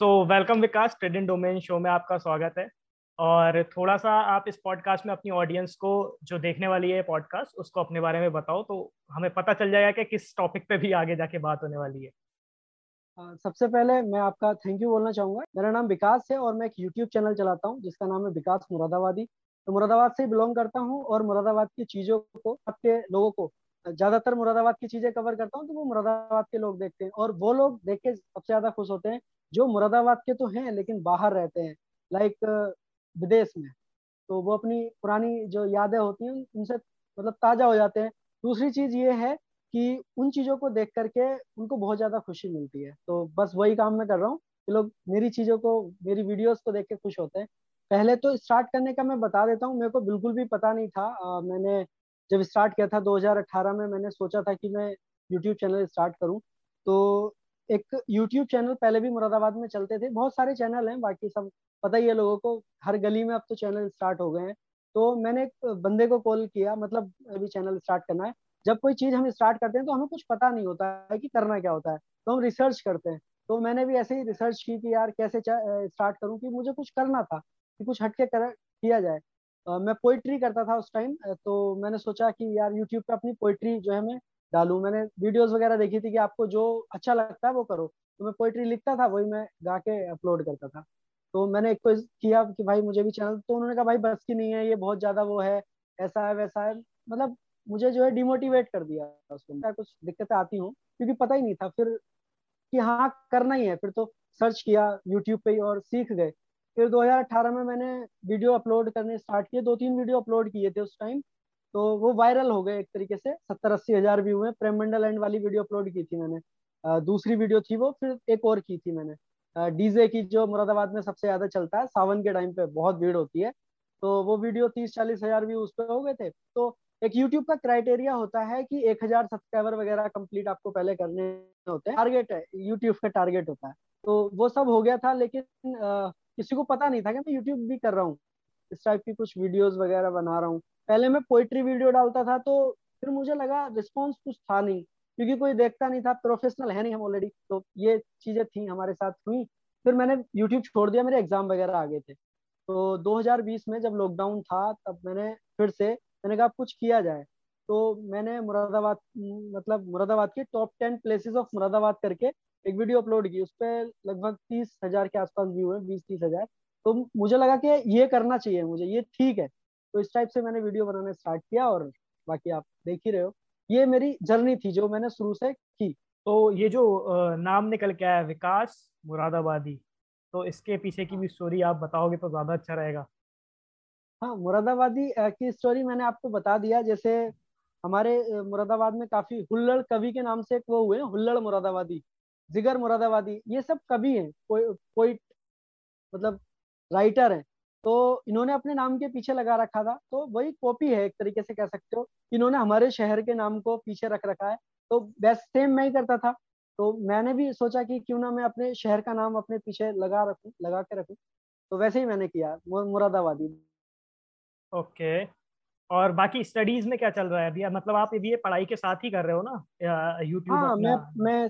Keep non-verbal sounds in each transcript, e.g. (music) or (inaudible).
So welcome Vikas trade in domain show में आपका स्वागत है। और थोड़ा सा आप इस पॉडकास्ट में अपनी ऑडियंस को जो देखने वाली है पॉडकास्ट उसको अपने बारे में बताओ तो हमें पता चल जाएगा कि किस टॉपिक पे भी आगे जाके बात होने वाली है। सबसे पहले मैं आपका थैंक यू बोलना चाहूँगा। मेरा नाम विकास है और मैं एक यूट्यूब चैनल चलाता हूँ, जिसका नाम है विकास मुरादाबादी। तो मुरादाबाद से बिलोंग करता हूँ और मुरादाबाद की चीज़ों को, आपके लोगों को ज़्यादातर मुरादाबाद की चीज़ें कवर करता हूँ तो वो मुरादाबाद के लोग देखते हैं। और वो लोग देख के सबसे ज़्यादा खुश होते हैं जो मुरादाबाद के तो हैं लेकिन बाहर रहते हैं लाइक विदेश में। तो वो अपनी पुरानी जो यादें होती हैं उनसे मतलब ताज़ा हो जाते हैं। दूसरी चीज़ ये है कि उन चीज़ों को देख करके उनको बहुत ज़्यादा खुशी मिलती है। तो बस वही काम मैं कर रहा हूँ कि लोग मेरी चीज़ों को मेरी वीडियोस को देख के खुश होते हैं। पहले तो स्टार्ट करने का मैं बता देता हूँ मेरे को बिल्कुल भी पता नहीं था। आ, मैंने जब स्टार्ट किया था 2018 में, मैंने सोचा था कि मैं यूट्यूब चैनल स्टार्ट करूँ। तो एक यूट्यूब चैनल पहले भी मुरादाबाद में चलते थे। बहुत सारे चैनल हैं, बाकी सब पता ही है लोगों को, हर गली में अब तो चैनल स्टार्ट हो गए हैं। तो मैंने एक बंदे को कॉल किया मतलब अभी चैनल स्टार्ट करना है। जब कोई चीज़ हम स्टार्ट करते हैं तो हमें कुछ पता नहीं होता है कि करना क्या होता है। तो हम रिसर्च करते हैं। तो मैंने भी ऐसे ही रिसर्च की कि यार कैसे स्टार्ट करूँ कि मुझे कुछ करना था, कि कुछ हटके कर, किया जाए। मैं पोइट्री करता था उस टाइम तो मैंने सोचा कि यार यूट्यूब पे अपनी पोइट्री जो है मैं डालू। मैंने वीडियोस वगैरह देखी थी कि आपको जो अच्छा लगता है वो करो। तो मैं पोइट्री लिखता था, वही मैं गा के अपलोड करता था। तो मैंने एक कोई किया कि भाई मुझे भी चैनल तो उन्होंने कहा, भाई बस की नहीं है, ये बहुत ज़्यादा वो है, ऐसा है, वैसा है। मतलब मुझे जो है डिमोटिवेट कर दिया उसको। कुछ दिक्कतें आती हूँ, क्योंकि पता ही नहीं था। फिर कि हाँ करना ही है। फिर तो सर्च किया यूट्यूब पे और सीख गए। फिर 2018 में मैंने वीडियो अपलोड करने स्टार्ट किए, दो तीन वीडियो अपलोड किए थे उस टाइम तो वो वायरल हो गए एक तरीके से, सत्तर अस्सी हज़ार व्यू में प्रेम मंडल एंड वाली वीडियो अपलोड की थी मैंने। दूसरी वीडियो थी वो, फिर एक और की थी मैंने। डीजे की जो मुरादाबाद में सबसे ज़्यादा चलता है, सावन के टाइम पे बहुत भीड़ होती है तो वो वीडियो तीस चालीस हज़ार व्यू उस पर हो गए थे। तो एक यूट्यूब का क्राइटेरिया होता है कि एक हज़ार सब्सक्राइबर वगैरह कंप्लीट आपको पहले करने होते हैं। टारगेट है यूट्यूब का टारगेट होता है। तो वो सब हो गया था, लेकिन किसी को पता नहीं था कि मैं यूट्यूब भी कर रहा हूँ। इस टाइप की कुछ वीडियोस वगैरह बना रहा हूँ। पहले मैं पोइट्री वीडियो डालता था तो फिर मुझे लगा रिस्पॉन्स कुछ था नहीं, क्योंकि कोई देखता नहीं था प्रोफेशनल है नहीं हम ऑलरेडी तो ये चीज़ें थी, हमारे साथ हुई। फिर मैंने यूट्यूब छोड़ दिया, मेरे एग्ज़ाम वगैरह आ गए थे। तो 2020 में जब लॉकडाउन था, तब मैंने फिर से, मैंने कहा कुछ किया जाए। तो मैंने मुरादाबाद मतलब मुरादाबाद के top ten places of Moradabad करके एक वीडियो अपलोड की उस पर लगभग तीस हज़ार के आसपास व्यू है बीस तीस हज़ार। तो मुझे लगा कि ये करना चाहिए मुझे ये ठीक है। तो इस टाइप से मैंने वीडियो बनाना स्टार्ट किया और बाकी आप देख ही रहे हो। ये मेरी जर्नी थी जो मैंने शुरू से की। तो ये जो नाम निकल के आया विकास मुरादाबादी तो इसके पीछे की भी स्टोरी आप बताओगे तो ज़्यादा अच्छा रहेगा। हाँ मुरादाबादी की स्टोरी मैंने आपको बता दिया। जैसे हमारे मुरादाबाद में काफ़ी हुल्लड़ कवि के नाम से एक वो हुए हुल्लड़ मुरादाबादी। जिगर मुरादाबादी ये सब कवि हैं कोई कोई मतलब राइटर हैं। तो इन्होंने अपने नाम के पीछे लगा रखा था। तो वही कॉपी है एक तरीके से कह सकते हो इन्होंने हमारे शहर के नाम को पीछे रख रखा है। तो बेस्ट सेम मैं ही करता था। तो मैंने भी सोचा कि क्यों ना मैं अपने शहर का नाम अपने पीछे लगा रखूँ लगा के रखूँ। तो वैसे ही मैंने किया मुरादाबादी। ओके। और बाकी स्टडीज़ में क्या चल रहा है? अभी मतलब आप ये पढ़ाई के साथ ही कर रहे हो ना? यूट्यूब हाँ मैं मैं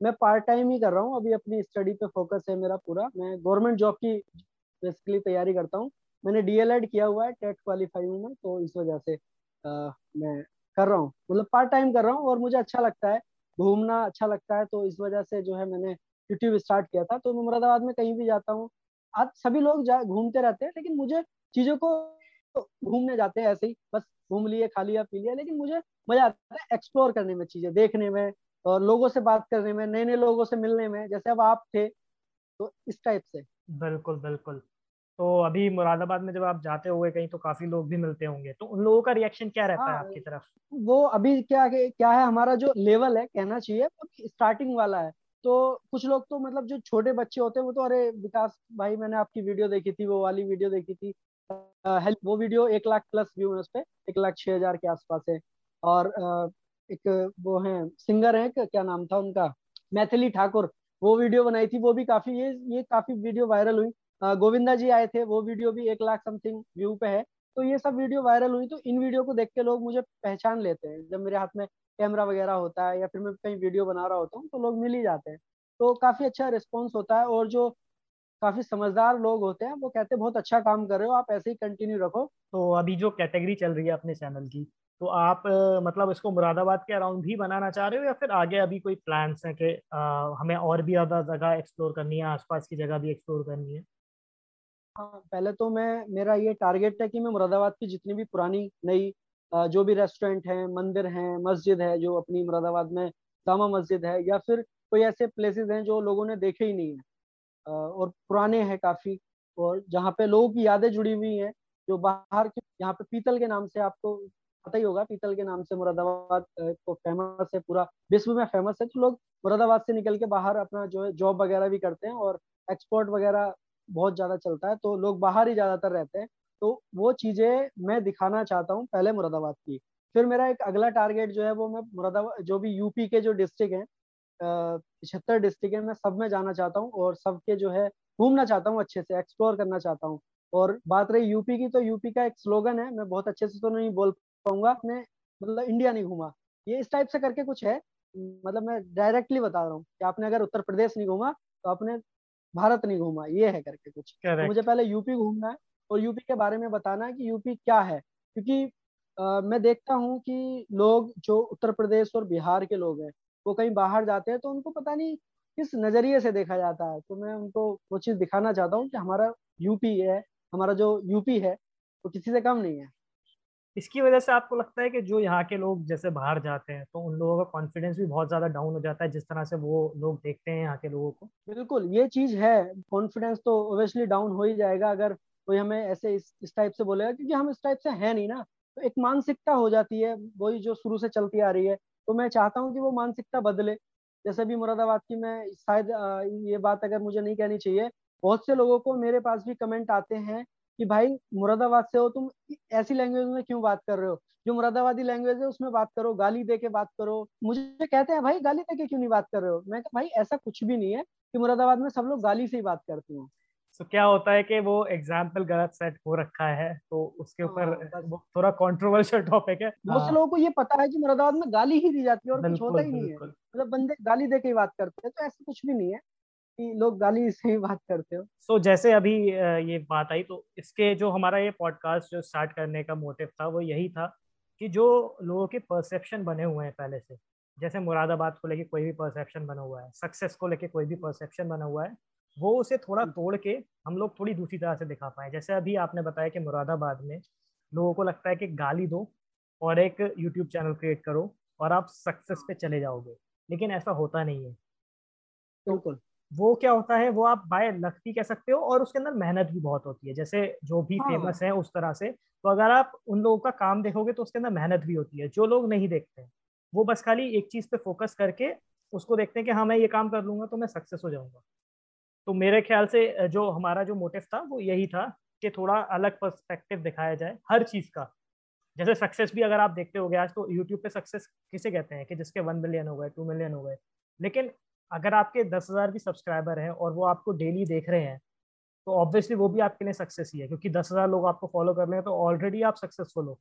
मैं पार्ट टाइम ही कर रहा हूँ अभी अपनी स्टडी पे फोकस है मेरा पूरा। मैं गवर्नमेंट जॉब की बेसिकली तैयारी करता हूँ। मैंने डीएलएड किया हुआ है टेट क्वालिफाई हूँ मैं तो इस वजह से आ, मैं कर रहा हूँ। मतलब पार्ट टाइम कर रहा हूँ और मुझे अच्छा लगता है। घूमना अच्छा लगता है तो इस वजह से जो है मैंने यूट्यूब स्टार्ट किया था। तो मैं मुरादाबाद में कहीं भी जाता हूँ आज सभी लोग घूमते रहते हैं लेकिन मुझे चीज़ों को घूमने जाते हैं ऐसे ही। बस घूम लिए खा लिया पी लिया लेकिन मुझे मज़ा आता है एक्सप्लोर करने में चीज़ें देखने में और लोगों से बात करने में नए नए लोगों से मिलने में जैसे अब आप थे तो इस टाइप से। बिल्कुल बिल्कुल। तो अभी मुरादाबाद में जब आप जाते होंगे कहीं तो काफ़ी लोग भी मिलते होंगे। तो उन लोगों का रिएक्शन क्या रहता हाँ, है आपकी तरफ़? वो अभी क्या क्या है हमारा जो लेवल है कहना चाहिए स्टार्टिंग वाला है। तो कुछ लोग तो मतलब जो छोटे बच्चे होते हैं वो तो अरे विकास भाई मैंने आपकी वीडियो देखी थी वो वाली वीडियो देखी थी। हेल्प वो वीडियो एक लाख प्लस व्यू है उस पर एक लाख छह हज़ार के आसपास है। और एक वो है सिंगर है, क्या नाम था उनका? मैथिली ठाकुर। वो वीडियो बनाई थी, वो भी काफ़ी, ये ये काफ़ी वीडियो वायरल हुई। गोविंदा जी आए थे, वो वीडियो भी एक लाख समथिंग व्यू पे है। तो ये सब वीडियो वायरल हुई तो इन वीडियो को देख के लोग मुझे पहचान लेते हैं। जब मेरे हाथ में कैमरा वगैरह होता है या फिर मैं कहीं वीडियो बना रहा होता हूँ तो लोग मिल ही जाते हैं। तो काफ़ी अच्छा रिस्पॉन्स होता है और जो काफ़ी समझदार लोग होते हैं, वो कहते हैं, बहुत अच्छा काम कर रहे हो, आप ऐसे ही कंटिन्यू रखो। तो अभी जो कैटेगरी चल रही है अपने चैनल की तो आप मतलब इसको मुरादाबाद के अराउंड ही बनाना चाह रहे हो या फिर आगे अभी कोई प्लान्स हैं कि हमें और भी ज़्यादा जगह एक्सप्लोर करनी है, आसपास की जगह भी एक्सप्लोर करनी है? हाँ पहले तो मैं, मेरा ये टारगेट है कि मैं मुरादाबाद की जितनी भी पुरानी नई जो भी रेस्टोरेंट हैं, मंदिर हैं, मस्जिद है, जो अपनी मुरादाबाद में जामा मस्जिद है या फिर कोई ऐसे प्लेसेस हैं जो लोगों ने देखे ही नहीं है और पुराने हैं काफ़ी, और जहाँ पे लोगों की यादें जुड़ी हुई हैं, जो बाहर के, यहाँ पे पीतल के नाम से आपको पता ही होगा पीतल के नाम से मुरादाबाद को फ़ेमस है पूरा। विश्व में फ़ेमस है तो लोग मुरादाबाद से निकल के बाहर अपना जो है जॉब वगैरह भी करते हैं और एक्सपोर्ट वगैरह बहुत ज़्यादा चलता है तो लोग बाहर ही ज़्यादातर रहते हैं। तो वो चीज़ें मैं दिखाना चाहता हूँ पहले मुरादाबाद की। फिर मेरा एक अगला टारगेट जो है वो मैं मुरादाबाद, जो भी यूपी के जो डिस्ट्रिक्ट हैं पिछहत्तर डिस्ट्रिक्ट है, मैं सब में जाना चाहता हूँ और सबके जो है घूमना चाहता हूँ अच्छे से एक्सप्लोर करना चाहता हूँ। और बात रही यूपी की तो यूपी का एक स्लोगन है, मैं बहुत अच्छे से तो नहीं बोल पाऊँगा अपने मतलब इंडिया नहीं घूमा। ये इस टाइप से करके कुछ है मतलब मैं डायरेक्टली बता रहा हूँ कि आपने अगर उत्तर प्रदेश नहीं घूमा तो आपने भारत नहीं घूमा ये है करके कुछ। तो मुझे पहले यूपी घूमना है और यूपी के बारे में बताना है कि यूपी क्या है क्योंकि आ, मैं देखता हूँ कि लोग जो उत्तर प्रदेश और बिहार के लोग हैं वो कहीं बाहर जाते हैं तो उनको पता नहीं किस नज़रिए से देखा जाता है। तो मैं उनको वो चीज़ दिखाना चाहता हूँ कि हमारा यूपी है हमारा जो यूपी है वो किसी से कम नहीं है। इसकी वजह से आपको लगता है कि जो यहाँ के लोग जैसे बाहर जाते हैं तो उन लोगों का कॉन्फिडेंस भी बहुत ज़्यादा डाउन हो जाता है जिस तरह से वो लोग देखते हैं यहाँ के लोगों को? बिल्कुल ये चीज़ है कॉन्फिडेंस तो ओबियसली डाउन हो ही जाएगा अगर कोई हमें ऐसे इस, इस टाइप से बोलेगा क्योंकि हम इस टाइप से है नहीं ना तो एक मानसिकता हो जाती है वही जो शुरू से चलती आ रही है तो मैं चाहता हूँ कि वो मानसिकता बदले। जैसे भी मुरादाबाद की मैं शायद ये बात अगर मुझे नहीं कहनी चाहिए बहुत से लोगों को मेरे पास भी कमेंट आते हैं कि भाई मुरादाबाद से हो तुम ऐसी लैंग्वेज में क्यों बात कर रहे हो? जो मुरादाबादी लैंग्वेज है उसमें बात करो गाली दे के बात करो। मुझे कहते हैं भाई गाली दे के क्यों नहीं बात कर रहे हो? मैं भाई ऐसा कुछ भी नहीं है कि मुरादाबाद में सब लोग गाली से ही बात करते हैं. तो क्या होता है कि वो एग्ज़ाम्पल गलत सेट हो रखा है तो उसके ऊपर हाँ, थोड़ा कंट्रोवर्शियल टॉपिक है। बहुत से हाँ। लोगों को ये पता है कि मुरादाबाद में गाली ही दी जाती है और कुछ होता ही नहीं है। मतलब बंदे गाली दे के बात करते हैं तो ऐसा कुछ भी नहीं है। कि लोग गाली से ही बात करते हो? सो so, जैसे अभी ये बात आई तो इसके जो हमारा ये पॉडकास्ट जो स्टार्ट करने का मोटिव था वो यही था कि जो लोगों के परसेप्शन बने हुए हैं पहले से जैसे मुरादाबाद को लेके कोई भी परसेप्शन बना हुआ है सक्सेस को लेके कोई भी परसेप्शन बना हुआ है वो उसे थोड़ा। तोड़ के हम लोग थोड़ी दूसरी तरह से दिखा पाए। जैसे अभी आपने बताया कि मुरादाबाद में लोगों को लगता है कि गाली दो और एक यूट्यूब चैनल क्रिएट करो और आप सक्सेस पे चले जाओगे लेकिन ऐसा होता नहीं है। बिल्कुल। वो क्या होता है वो आप बाय लक भी कह सकते हो और उसके अंदर मेहनत भी बहुत होती है। जैसे जो भी हाँ। फ़ेमस है उस तरह से तो अगर आप उन लोगों का काम देखोगे तो उसके अंदर मेहनत भी होती है जो लोग नहीं देखते। वो बस खाली एक चीज़ पे फोकस करके उसको देखते हैं कि हाँ मैं ये काम कर लूँगा तो मैं सक्सेस हो जाऊँगा। तो मेरे ख्याल से जो हमारा जो मोटिव था वो यही था कि थोड़ा अलग पर्सपेक्टिव दिखाया जाए हर चीज़ का। जैसे सक्सेस भी अगर आप देखते हो आज तो यूट्यूब पे सक्सेस किसे कहते हैं कि जिसके वन मिलियन हो गए टू मिलियन हो गए? लेकिन अगर आपके दस हज़ार भी सब्सक्राइबर हैं और वो आपको डेली देख रहे हैं तो ऑब्वियसली वो भी आपके लिए सक्सेस ही है क्योंकि दस हज़ार लोग आपको फॉलो कर रहे हैं तो ऑलरेडी आप सक्सेसफुल हो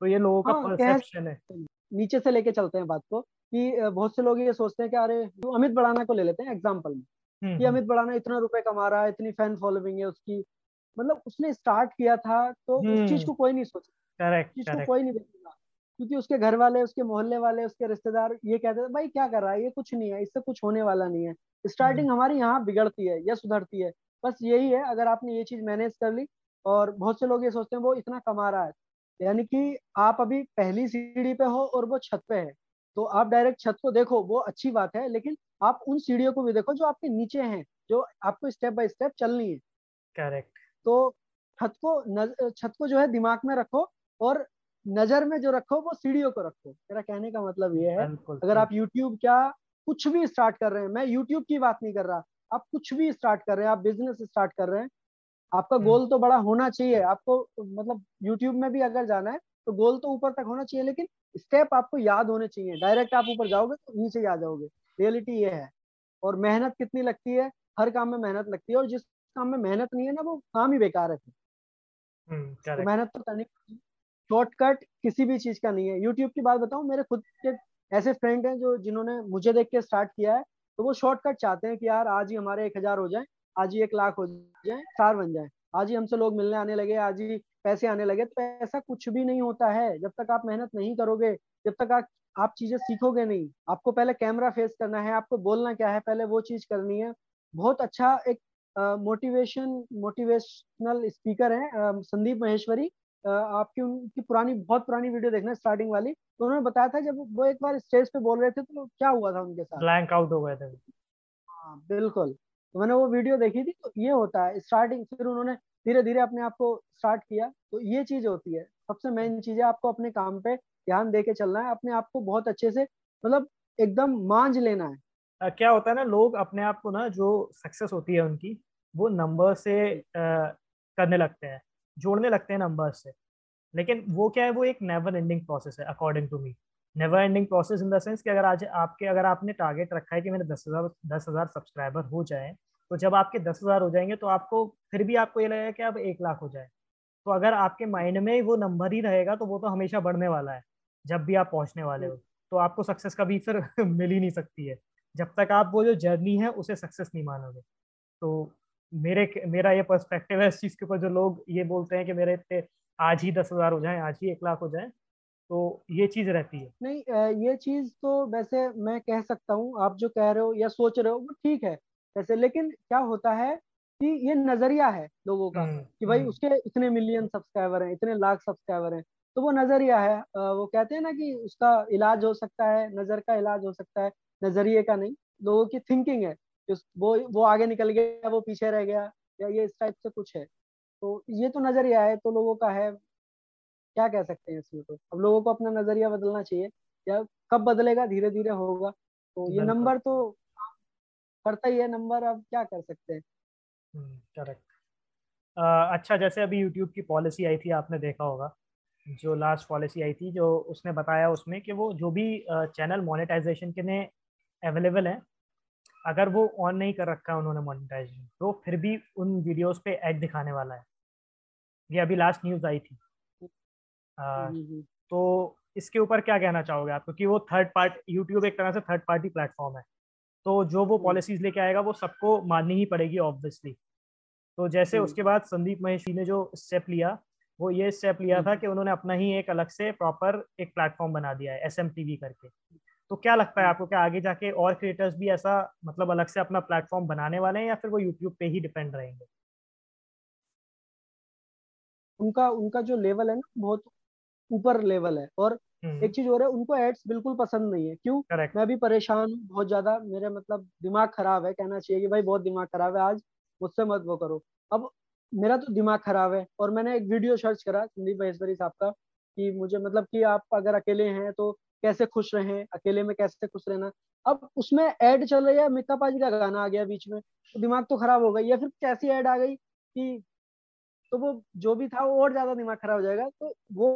तो ये लोगों का परसेप्शन हाँ, है नीचे से लेके चलते हैं बात को कि बहुत से लोग ये सोचते हैं कि अरे अमित बड़ाना को ले लेते हैं एग्ज़ाम्पल में हम्म, कि हम्म। अमित बड़ाना इतना रुपए कमा रहा है इतनी फ़ैन फॉलोइंग है उसकी मतलब उसने स्टार्ट किया था तो उस चीज़ हम्म। को कोई नहीं सोचा करेक्ट चीज़ को कोई नहीं देखेगा क्योंकि उसके घर वाले उसके मोहल्ले वाले उसके रिश्तेदार ये कहते थे भाई क्या कर रहा है? ये कुछ नहीं है इससे कुछ होने वाला नहीं है। स्टार्टिंग हम्म। हमारी यहाँ बिगड़ती है या सुधरती है। बस यही है अगर आपने ये चीज़ मैनेज कर ली और बहुत से लोग ये सोचते हैं वो इतना कमा रहा है। यानी कि आप अभी पहली सीढ़ी पे हो और वो छत पे है। तो आप डायरेक्ट छत को देखो वो अच्छी बात है लेकिन आप उन सीढ़ियों को भी देखो जो आपके नीचे हैं जो आपको स्टेप बाय स्टेप चलनी है। करेक्ट तो छत को छत को जो है दिमाग में रखो और नज़र में जो रखो वो सीढ़ियों को रखो। मेरा कहने का मतलब ये है अगर आप यूट्यूब क्या कुछ भी स्टार्ट कर रहे हैं मैं यूट्यूब की बात नहीं कर रहा आप कुछ भी स्टार्ट कर रहे हैं आप बिज़नेस स्टार्ट कर रहे हैं आपका गोल हम्म। तो बड़ा होना चाहिए। आपको मतलब यूट्यूब में भी अगर जाना है तो गोल तो ऊपर तक होना चाहिए लेकिन स्टेप आपको याद होने चाहिए। डायरेक्ट आप ऊपर जाओगे तो नीचे आ जाओगे। रियलिटी ये है। और मेहनत कितनी लगती है? हर काम में मेहनत लगती है और जिस काम में मेहनत नहीं है ना वो काम ही बेकार है हम्म, तो मेहनत तो करनी शॉर्टकट किसी भी चीज़ का नहीं है। यूट्यूब की बात बताऊँ, मेरे खुद के ऐसे फ्रेंड हैं जो, जिन्होंने मुझे देख के स्टार्ट किया है तो वो शॉर्टकट चाहते हैं कि यार, आज ही हमारे एक हज़ार हो जाए, आज ही एक लाख हो जाए स्टार बन जाए। आज ही हमसे लोग मिलने आने लगे, आज ही पैसे आने लगे तो ऐसा कुछ भी नहीं होता है। जब तक आप मेहनत नहीं करोगे, जब तक आप आप चीज़ें सीखोगे नहीं। आपको पहले कैमरा फेस करना है, आपको बोलना क्या है, पहले वो चीज़ करनी है। बहुत अच्छा एक मोटिवेशन मोटिवेशनल स्पीकर है संदीप महेश्वरी। आपकी उनकी पुरानी बहुत पुरानी वीडियो देखना स्टार्टिंग वाली। तो उन्होंने बताया था जब वो एक बार स्टेज पे बोल रहे थे तो क्या हुआ था उनके साथ? ब्लैंक आउट हो गए थे। हाँ बिल्कुल। तो मैंने वो वीडियो देखी थी तो ये होता है स्टार्टिंग फिर उन्होंने धीरे धीरे अपने आप को स्टार्ट किया। तो ये चीज़ होती है सबसे मेन चीज़ है आपको अपने काम पे ध्यान दे के चलना है अपने आप को बहुत अच्छे से मतलब एकदम मांझ लेना है। आ, क्या होता है ना लोग अपने आप को ना जो सक्सेस होती है उनकी वो नंबर से आ, करने लगते हैं। जोड़ने लगते हैं नंबर से। लेकिन वो क्या है, वो एक नेवर एंडिंग प्रोसेस है according to me never ending process in the sense कि अगर आज आपके, अगर आपने टारगेट रखा है कि मेरे दस हज़ार दस हज़ार सब्सक्राइबर हो जाए तो जब आपके दस हज़ार हो जाएँगे तो आपको, फिर भी आपको ये लगेगा कि अब एक लाख हो जाए। तो अगर आपके माइंड में वो नंबर ही रहेगा तो वो तो हमेशा बढ़ने वाला है, जब भी आप पहुँचने वाले हो। तो आपको सक्सेस कभी फिर (laughs) मिल ही नहीं सकती है। जब तक आप वो जो जर्नी है, उसे सक्सेस नहीं मानोगे। तो मेरे मेरा ये पर्सपेक्टिव है इस चीज़ के ऊपर जो लोग ये बोलते हैं कि मेरे इतने आज ही दस हज़ार हो जाए आज ही एक लाख हो जाए तो ये चीज़ रहती है। नहीं ये चीज़ तो वैसे मैं कह सकता हूँ आप जो कह रहे हो या सोच रहे हो वो ठीक है वैसे लेकिन क्या होता है कि ये नज़रिया है लोगों का हम्म, कि भाई हम्म। उसके इतने मिलियन सब्सक्राइबर हैं इतने लाख सब्सक्राइबर हैं तो वो नज़रिया है। वो कहते हैं ना कि उसका इलाज हो सकता है नज़र का इलाज हो सकता है नज़रिए का नहीं लोगों की थिंकिंग है। वो वो आगे निकल गया वो पीछे रह गया या ये इस टाइप से कुछ है। तो ये तो नज़रिया है तो लोगों का है। क्या कह सकते हैं इसमें तो अब लोगों को अपना नज़रिया बदलना चाहिए या कब बदलेगा धीरे धीरे होगा। तो ये नंबर तो करता ही है नंबर अब क्या कर सकते हैं? करेक्ट हम्म, अच्छा जैसे अभी यूट्यूब की पॉलिसी आई थी आपने देखा होगा। जो लास्ट पॉलिसी आई थी जो उसने बताया उसमें कि वो जो भी चैनल मोनेटाइजेशन के लिए अवेलेबल है अगर वो ऑन नहीं कर रखा है उन्होंने मोनेटाइजेशन तो फिर भी उन वीडियोस पे ऐड दिखाने वाला है। ये अभी लास्ट न्यूज़ आई थी। आ, हम्म, हम्म, हम्म। तो इसके ऊपर क्या कहना चाहोगे आप? क्योंकि वो थर्ड पार्ट यूट्यूब एक तरह से थर्ड पार्टी प्लेटफॉर्म है। तो जो वो पॉलिसीज़ लेके आएगा वो सबको माननी ही पड़ेगी ऑब्वियसली तो जैसे उसके बाद संदीप महेशी ने जो स्टेप लिया वो ये स्टेप लिया था कि उन्होंने अपना ही एक अलग से प्रॉपर एक प्लेटफॉर्म बना दिया है एसएमटीवी करके। तो क्या लगता है आपको क्या आगे जाके और क्रिएटर्स भी ऐसा मतलब अलग से अपना प्लेटफॉर्म बनाने वाले हैं या फिर वो यूट्यूब पे ही डिपेंड रहेंगे? उनका उनका जो लेवल है ना बहुत ऊपर लेवल है और हम्म। एक चीज़ और है उनको एड्स बिल्कुल पसंद नहीं है। क्यों? Correct. मैं भी परेशान हूँ बहुत ज़्यादा मेरे मतलब दिमाग खराब है कहना चाहिए कि भाई बहुत दिमाग खराब है आज मुझसे मत वो करो। अब मेरा तो दिमाग खराब है और मैंने एक वीडियो सर्च करा संदीप महेश्वरी साहब का कि मुझे मतलब कि आप अगर अकेले हैं तो कैसे खुश रहें, अकेले में कैसे खुश रहना। अब उसमें ऐड चल रही है मिक्का पाजी का गाना आ गया बीच में तो दिमाग तो खराब हो गई। या फिर कैसी ऐड आ गई कि तो वो जो भी था वो और ज़्यादा दिमाग खराब हो जाएगा तो वो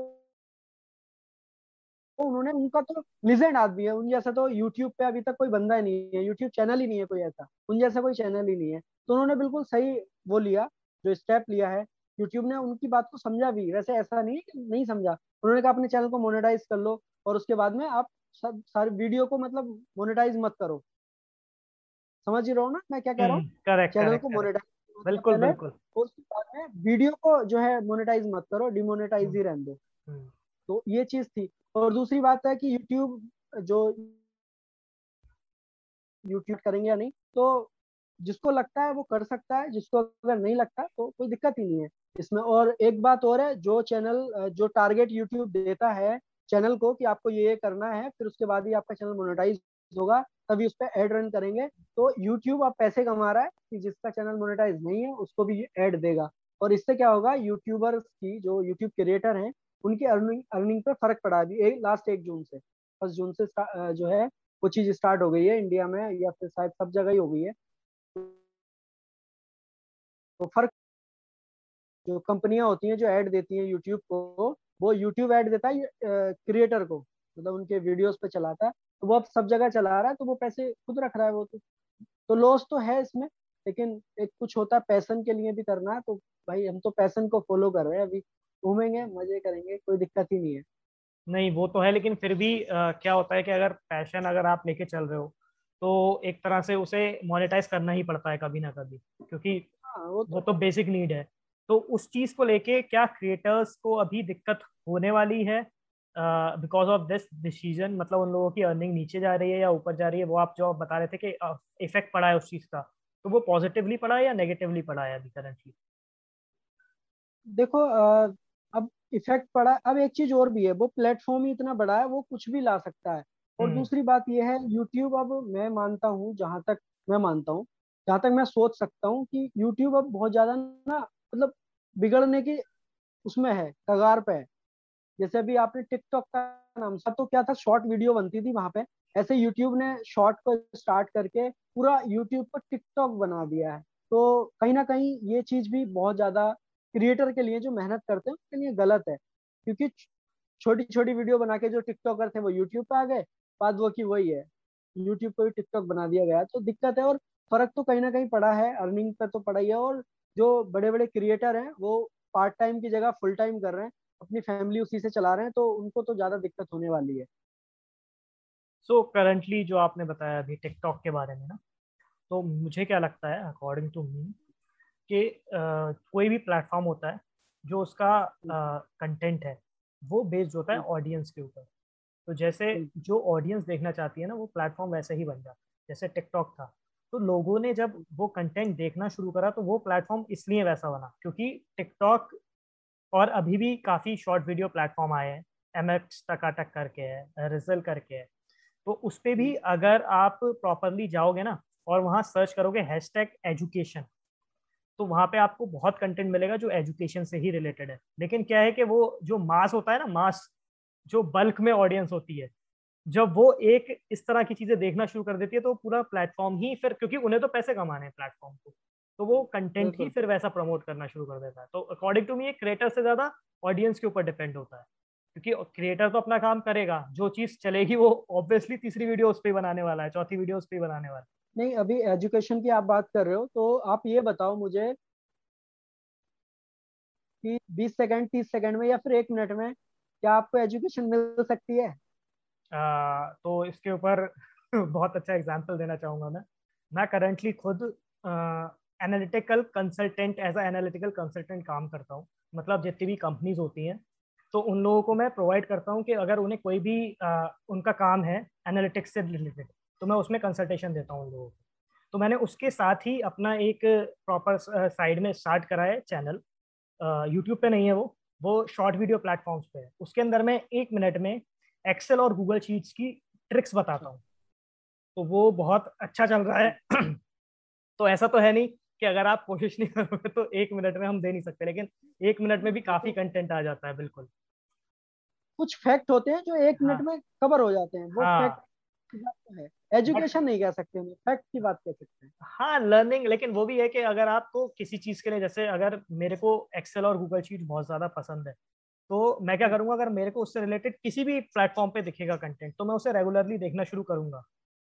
तो उन्होंने, उनका तो लिजेंड आदमी है। उन जैसा तो यूट्यूब पे अभी तक कोई बंदा ही नहीं है यूट्यूब चैनल ही नहीं है कोई ऐसा। उन जैसा कोई चैनल ही नहीं है। तो उन्होंने बिल्कुल सही वो लिया, जो स्टेप लिया है यूट्यूब ने उनकी बात को समझा भी। वैसे ऐसा नहीं कि नहीं समझा। उन्होंने कहा अपने चैनल को मोनेटाइज कर लो और उसके बाद में आप सब सारे वीडियो को मतलब मोनेटाइज मत करो। समझ ही रहो ना मैं क्या कह रहा हूँ? चैनल हम्म, को मोनेटाइज बिल्कुल बिल्कुल। उसके बाद में वीडियो को जो है मोनेटाइज मत करो डिमोनेटाइज ही हम्म, रहने दो। हम्म। तो ये चीज़ थी। और दूसरी बात है कि यूट्यूब जो यूट्यूब करेंगे या नहीं तो जिसको लगता है वो कर सकता है जिसको अगर नहीं लगता तो कोई दिक्कत ही नहीं है। इसमें और एक बात और है, जो चैनल, जो टारगेट यूट्यूब देता है चैनल को कि आपको ये करना है, फिर उसके बाद ही आपका चैनल मोनेटाइज होगा, तभी उस पर एड रन करेंगे। तो यूट्यूब आप पैसे कमा रहा है कि जिसका चैनल मोनेटाइज नहीं है, उसको भी एड देगा। और इससे क्या होगा, यूट्यूबर्स की जो यूट्यूब क्रिएटर हैं, उनकी अर्निंग अर्निंग पर फ़र्क पड़ा अभी लास्ट एक जून से। फ़र्स्ट जून से जो है, वो चीज़ स्टार्ट हो गई है इंडिया में, या फिर शायद सब जगह ही हो गई है। तो फ़र्क जो कंपनियाँ होती हैं जो ऐड देती हैं यूट्यूब को वो यूट्यूब ऐड देता है क्रिएटर को। मतलब उनके वीडियोस पे चलाता है। तो वो अब सब जगह चला रहा है तो वो पैसे खुद रख रहा है वो तो। तो लॉस तो है इसमें लेकिन एक कुछ होता है पैसन के लिए भी करना है तो भाई हम तो पैसन को फॉलो कर रहे हैं। अभी घूमेंगे मज़े करेंगे कोई दिक्कत ही नहीं है। नहीं वो तो है लेकिन फिर भी आ, क्या होता है कि अगर पैशन अगर आप लेके चल रहे हो तो एक तरह से उसे मोनेटाइज करना ही पड़ता है कभी ना कभी क्योंकि हाँ, वो तो, वो तो बेसिक नीड है। तो उस चीज़ को लेके क्या क्रिएटर्स को अभी दिक्कत होने वाली है? बिकॉज़ ऑफ़ दिस डिसीज़न मतलब उन लोगों की अर्निंग नीचे जा रही है या ऊपर जा रही है वो आप जो बता रहे थे कि इफ़ेक्ट पड़ा है उस चीज़ का तो वो पॉजिटिवली पड़ा है या नेगेटिवली पड़ा है अभी करंटली देखो अब इफ़ेक्ट पड़ा अब एक चीज़ और भी है वो प्लेटफॉर्म ही इतना बड़ा है वो कुछ भी ला सकता है। और हम्म। दूसरी बात यह है यूट्यूब अब मैं मानता हूँ जहाँ तक मैं मानता हूँ जहाँ तक मैं सोच सकता हूँ कि यूट्यूब अब बहुत ज़्यादा ना मतलब बिगड़ने की उसमें है, कगार पे है। जैसे अभी आपने टिकटॉक का नाम था तो क्या था, शॉर्ट वीडियो बनती थी वहाँ पे, ऐसे यूट्यूब ने शॉर्ट को स्टार्ट करके पूरा यूट्यूब पर टिकटॉक बना दिया है। तो कहीं ना कहीं ये चीज़ भी बहुत ज़्यादा क्रिएटर के लिए जो मेहनत करते हैं, उसके लिए गलत है। क्योंकि छोटी छोटी वीडियो बना के जो टिकटॉकर थे, वो यूट्यूब पे आ गए, बाद वो की वही है यूट्यूब पे भी टिकटॉक बना दिया गया। तो दिक्कत है और फ़र्क तो कहीं ना कहीं पड़ा है, अर्निंग पे तो पड़ा ही है और जो बड़े बड़े क्रिएटर हैं वो पार्ट टाइम की जगह फुल टाइम कर रहे हैं अपनी फैमिली उसी से चला रहे हैं तो उनको तो ज़्यादा दिक्कत होने वाली है। सो so, करंटली जो आपने बताया अभी टिकटॉक के बारे में ना तो मुझे क्या लगता है अकॉर्डिंग टू मी कि कोई भी प्लेटफॉर्म होता है जो उसका कंटेंट uh, है वो बेस्ड होता है ऑडियंस के ऊपर। तो जैसे जो ऑडियंस देखना चाहती है ना वो प्लेटफॉर्म वैसे ही बन जाता है। जैसे टिकटॉक था तो लोगों ने जब वो कंटेंट देखना शुरू करा तो वो प्लेटफॉर्म इसलिए वैसा बना क्योंकि टिकटॉक और अभी भी काफ़ी शॉर्ट वीडियो प्लेटफॉर्म आए हैं एम एक्स टकाटक करके है रिज़ल्ट करके है तो उस पर भी अगर आप प्रॉपरली जाओगे ना और वहाँ सर्च करोगे हैश टैग एजुकेशन तो वहाँ पे आपको बहुत कंटेंट मिलेगा जो एजुकेशन से ही रिलेटेड है। लेकिन क्या है कि वो जो मास होता है ना मास जो बल्क में ऑडियंस होती है जब वो एक इस तरह की चीज़ें देखना शुरू कर देती है तो पूरा प्लेटफॉर्म ही फिर क्योंकि उन्हें तो पैसे कमाने हैं प्लेटफॉर्म को तो वो कंटेंट ही फिर वैसा प्रमोट करना शुरू कर देता है। तो अकॉर्डिंग टू मी क्रिएटर से ज़्यादा ऑडियंस के ऊपर डिपेंड होता है क्योंकि क्रिएटर तो अपना काम करेगा जो चीज़ चलेगी वो ऑब्वियसली तीसरी वीडियो उस पर बनाने वाला है चौथी वीडियो उस पर बनाने वाला है। नहीं अभी एजुकेशन की आप बात कर रहे हो तो आप ये बताओ मुझे कि 20 सेकंड 30 सेकंड में या फिर एक मिनट में क्या आपको एजुकेशन मिल सकती है? तो इसके ऊपर (laughs) बहुत अच्छा एग्ज़ाम्पल देना चाहूँगा मैं। मैं करंटली खुद analytical consultant as analytical consultant काम करता हूँ। मतलब जितनी भी कंपनीज़ होती हैं तो उन लोगों को मैं प्रोवाइड करता हूँ कि अगर उन्हें कोई भी आ, उनका काम है एनालिटिक्स से रिलेटेड तो मैं उसमें कंसल्टेशन देता हूँ उन लोगों को। तो मैंने उसके साथ ही अपना एक प्रॉपर साइड में स्टार्ट करा है चैनल यूट्यूब पे नहीं है वो वो शॉर्ट वीडियो प्लेटफॉर्म्स पे है। उसके अंदर मैं एक मिनट में एक्सेल और गूगल शीट्स की ट्रिक्स बताता हूँ। तो वो बहुत अच्छा चल रहा है। (clears throat) तो ऐसा तो है नहीं कि अगर आप कोशिश नहीं करोगे तो एक मिनट में हम दे नहीं सकते लेकिन एक मिनट में भी काफ़ी कंटेंट आ जाता है बिल्कुल। कुछ फैक्ट होते हैं जो एक मिनट हाँ, में कवर हो जाते हैं। वो हाँ, फैक्ट है। एजुकेशन नहीं कह सकते फैक्ट की बात कह सकते हैं। हाँ लर्निंग लेकिन वो भी है कि अगर आपको किसी चीज़ के लिए जैसे अगर मेरे को एक्सेल और गूगल शीट बहुत ज़्यादा पसंद है तो मैं क्या करूँगा अगर मेरे को उससे रिलेटेड किसी भी प्लेटफॉर्म पे दिखेगा कंटेंट तो मैं उसे रेगुलरली देखना शुरू करूँगा।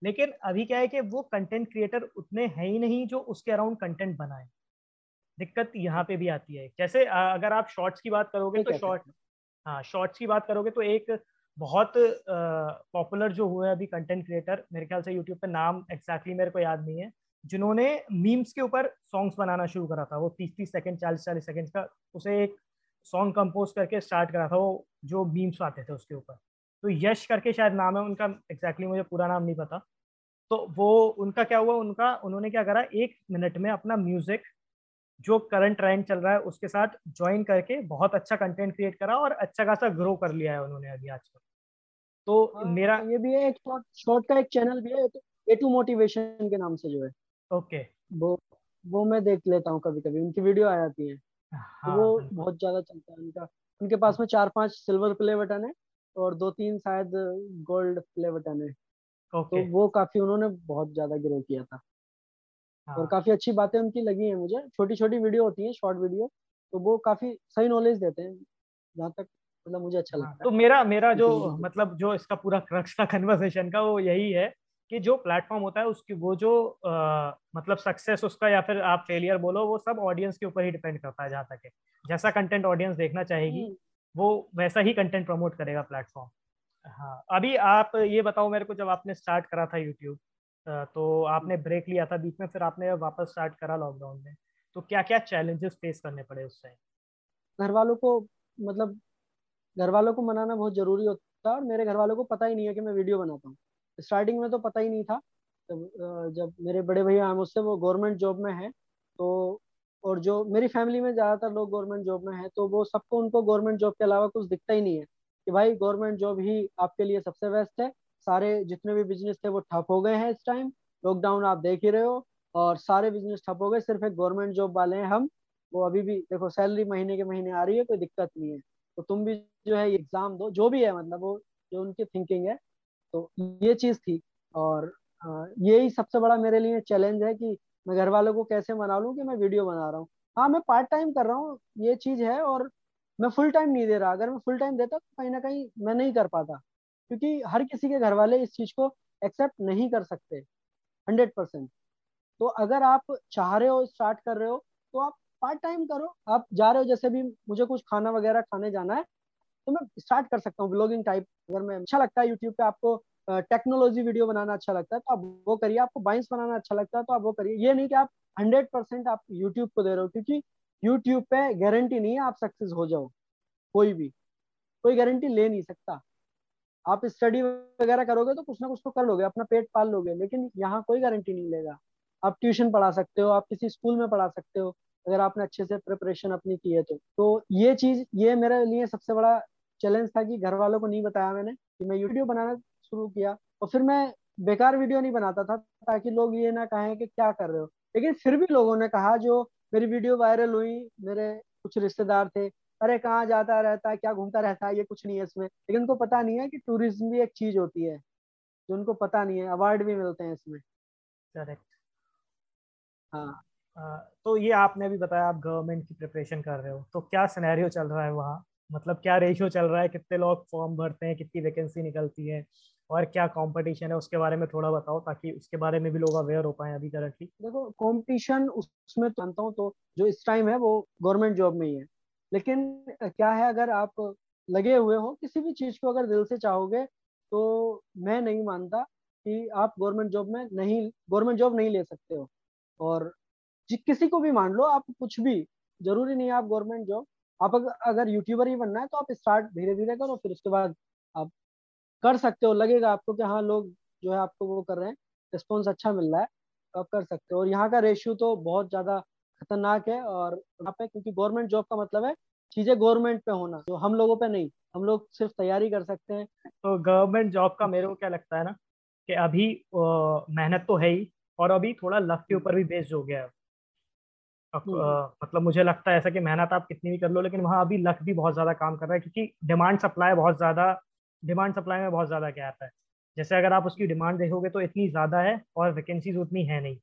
लेकिन अभी क्या है कि वो कंटेंट क्रिएटर उतने हैं ही नहीं जो उसके अराउंड कंटेंट बनाए। दिक्कत यहाँ पे भी आती है। जैसे अगर आप शॉर्ट्स की बात करोगे तो शॉर्ट हाँ। शॉर्ट्स की बात करोगे तो एक बहुत पॉपुलर जो हुए अभी कंटेंट क्रिएटर मेरे ख्याल से यूट्यूब पे नाम एग्जैक्टली मेरे को याद नहीं है जिन्होंने मीम्स के ऊपर सॉन्ग्स बनाना शुरू करा था वो तीस तीस सेकंड चालीस चालीस सेकंड का उसे एक सॉन्ग कंपोज करके स्टार्ट करा था वो जो बीम्स आते थे उसके ऊपर। तो यश करके शायद नाम है उनका एग्जैक्टली exactly मुझे पूरा नाम नहीं पता। तो वो उनका क्या हुआ उनका उन्होंने क्या करा एक मिनट में अपना म्यूज़िक जो करंट ट्रेंड चल रहा है उसके साथ ज्वाइन करके बहुत अच्छा कंटेंट क्रिएट करा और अच्छा खासा ग्रो कर लिया है उन्होंने अभी आजकल। तो हाँ, मेरा ये भी है एक शॉर्ट शॉर्ट का एक चैनल भी है ए टू मोटिवेशन के नाम से जो है। ओके वो वो मैं देख लेता हूँ कभी कभी उनकी वीडियो आ जाती है। तो हाँ, तो वो बहुत ज़्यादा चलता है उनका। उनके पास में चार पाँच सिल्वर प्ले बटन है और दो तीन शायद गोल्ड प्ले बटन है। okay. तो वो काफ़ी उन्होंने बहुत ज़्यादा ग्रो किया था। हाँ. और काफ़ी अच्छी बातें उनकी लगी है मुझे। छोटी छोटी वीडियो होती है शॉर्ट वीडियो तो वो काफ़ी सही नॉलेज देते हैं जहाँ तक मतलब मुझे अच्छा हाँ, लगता है। तो मेरा मेरा जो मतलब जो इसका पूरा क्रक्स था कन्वर्सेशन का वो यही है कि जो प्लेटफॉर्म होता है उसकी वो जो मतलब सक्सेस उसका या फिर आप फेलियर बोलो वो सब ऑडियंस के ऊपर ही डिपेंड करता है जहाँ तक है। जैसा कंटेंट ऑडियंस देखना चाहेगी हम्म। वो वैसा ही कंटेंट प्रमोट करेगा प्लेटफॉर्म हाँ अभी आप ये बताओ मेरे को जब आपने स्टार्ट करा था यूट्यूब तो आपने ब्रेक लिया था बीच में फिर आपने वापस स्टार्ट करा लॉकडाउन में। तो क्या क्या चैलेंजेस फेस करने पड़े उस टाइम घर वालों को मतलब घर वालों को मनाना बहुत ज़रूरी होता है और मेरे घर वालों को पता ही नहीं है कि मैं वीडियो बनाता हूँ। स्टार्टिंग में तो पता ही नहीं था जब जब मेरे बड़े भैया हैं, मुझसे वो गवर्नमेंट जॉब में हैं तो और जो मेरी फैमिली में ज़्यादातर लोग गवर्नमेंट जॉब में हैं तो वो सबको उनको गवर्नमेंट जॉब के अलावा कुछ दिखता ही नहीं है, कि भाई गवर्नमेंट जॉब ही आपके लिए सबसे बेस्ट है। सारे जितने भी बिज़नेस थे वो ठप हो गए हैं इस टाइम, लॉकडाउन आप देख ही रहे हो, और सारे बिज़नेस ठप हो गए, सिर्फ़ एक गवर्नमेंट जॉब वाले हैं हम, वो अभी भी, देखो सैलरी महीने के महीने आ रही है, कोई दिक्कत नहीं है। तो तुम भी जो है एग्ज़ाम दो, जो भी है मतलब वो, जो उनकी थिंकिंग है तो ये चीज़ थी, और यही सबसे बड़ा मेरे लिए चैलेंज है कि मैं घर वालों को कैसे मना लूँ कि मैं वीडियो बना रहा हूँ। हाँ मैं पार्ट टाइम कर रहा हूँ, ये चीज़ है और मैं फुल टाइम नहीं दे रहा। अगर मैं फुल टाइम देता तो कहीं ना कहीं मैं नहीं कर पाता, क्योंकि हर किसी के घर वाले इस चीज़ को एक्सेप्ट नहीं कर सकते हंड्रेड परसेंट तो अगर आप चाह रहे हो स्टार्ट कर रहे हो तो आप पार्ट टाइम करो। आप जा रहे हो, जैसे भी मुझे कुछ खाना वगैरह खाने जाना है तो मैं स्टार्ट कर सकता हूँ ब्लॉगिंग टाइप अगर मैं अच्छा लगता है यूट्यूब पे आपको टेक्नोलॉजी वीडियो बनाना अच्छा लगता है तो आप वो करिए, आपको बाइंस बनाना अच्छा लगता है तो आप वो करिए। ये नहीं कि आप हंड्रेड परसेंट आप यूट्यूब को दे रहे हो, क्योंकि यूट्यूब पे गारंटी नहीं है आप सक्सेस हो जाओ, कोई भी। कोई गारंटी ले नहीं सकता। आप स्टडी वगैरह करोगे तो कुछ ना कुछ तो कर लोगे, अपना पेट पाल लोगे, लेकिन यहाँ कोई गारंटी नहीं लेगा। आप ट्यूशन पढ़ा सकते हो, आप किसी स्कूल में पढ़ा सकते हो, अगर आपने अच्छे से प्रिपरेशन अपनी की है तो। तो ये चीज़, ये मेरे लिए सबसे बड़ा चैलेंज था कि घर वालों को नहीं बताया मैंने कि मैं यूट्यूब बनाना शुरू किया और फिर मैं बेकार वीडियो नहीं बनाता था ताकि लोग ये ना कहें कि क्या कर रहे हो। लेकिन फिर भी लोगों ने कहा जो मेरी वीडियो वायरल हुई मेरे कुछ रिश्तेदार थे अरे कहाँ जाता रहता है क्या घूमता रहता है ये कुछ नहीं है इसमें। लेकिन उनको पता नहीं है कि टूरिज़्म भी एक चीज़ होती है जो उनको पता नहीं है अवार्ड भी मिलते हैं इसमें। करेक्ट हाँ। आ, तो ये आपने भी बताया आप गवर्नमेंट की प्रिपरेशन कर रहे हो तो क्या सिनेरियो चल रहा है वहाँ? मतलब क्या रेशियो चल रहा है, कितने लोग फॉर्म भरते हैं, कितनी वैकेंसी निकलती है और क्या कंपटीशन है, उसके बारे में थोड़ा बताओ ताकि उसके बारे में भी लोग अवेयर हो पाए अभी करंटली देखो कंपटीशन उसमें तो जानता हूँ तो जो इस टाइम है वो गवर्नमेंट जॉब में ही है। लेकिन क्या है, अगर आप लगे हुए हो, किसी भी चीज़ को अगर दिल से चाहोगे तो मैं नहीं मानता कि आप गवर्नमेंट जॉब में नहीं गवर्नमेंट जॉब नहीं ले सकते हो। और किसी को भी मान लो, आप कुछ भी, ज़रूरी नहीं आप गवर्नमेंट जॉब आप अगर यूट्यूबर ही बनना है तो आप स्टार्ट धीरे धीरे करो फिर उसके बाद आप कर सकते हो। लगेगा आपको कि हाँ लोग जो है आपको वो कर रहे हैं रिस्पॉन्स अच्छा मिल रहा है तो आप कर सकते हो। और यहाँ का रेशियो तो बहुत ज़्यादा खतरनाक है और यहाँ पे क्योंकि गवर्नमेंट जॉब का मतलब है चीज़ें गवर्नमेंट पे होना जो हम लोगों पे नहीं हम लोग सिर्फ़ तैयारी कर सकते हैं। तो गवर्नमेंट जॉब का मेरे को क्या लगता है ना कि अभी मेहनत तो है ही और अभी थोड़ा लक के ऊपर भी बेस्ड हो गया है। हम्म। मतलब मुझे लगता है ऐसा कि मेहनत आप कितनी भी कर लो लेकिन वहाँ अभी लक भी बहुत ज़्यादा काम कर रहा है क्योंकि डिमांड सप्लाई बहुत ज़्यादा डिमांड सप्लाई में बहुत ज़्यादा गैप है। जैसे अगर आप उसकी डिमांड देखोगे तो इतनी ज़्यादा है और वैकेंसीज उतनी है नहीं।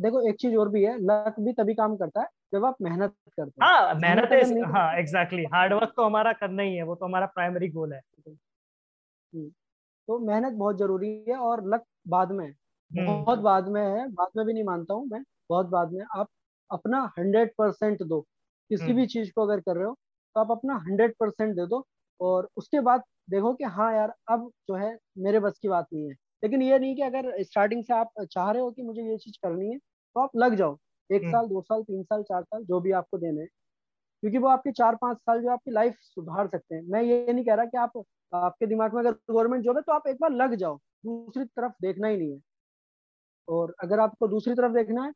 देखो एक चीज़ और भी है लक भी तभी काम करता है जब आप मेहनत करते हैं। हाँ मेहनत है हाँ एग्जैक्टली हार्ड वर्क तो हमारा करना ही है वो तो हमारा प्राइमरी गोल है। तो मेहनत बहुत ज़रूरी है और लक बाद में बहुत बाद में है बाद में भी नहीं मानता हूँ मैं बहुत बाद में आप अपना हंड्रेड परसेंट दो। किसी भी हम्म। चीज़ को अगर कर रहे हो तो आप अपना हंड्रेड परसेंट दे दो और उसके बाद देखो कि हाँ यार अब जो है मेरे बस की बात नहीं है। लेकिन ये नहीं कि अगर स्टार्टिंग से आप चाह रहे हो कि मुझे ये चीज़ करनी है तो आप लग जाओ। एक हम्म। साल दो साल तीन साल चार साल जो भी आपको देने हैं। क्योंकि वो आपके चार पाँच साल जो आपकी लाइफ सुधार सकते हैं। मैं ये नहीं कह रहा कि आप आपके दिमाग में अगर गवर्नमेंट जॉब है तो आप एक बार लग जाओ। दूसरी तरफ़ देखना ही नहीं है। और अगर आपको दूसरी तरफ़ देखना है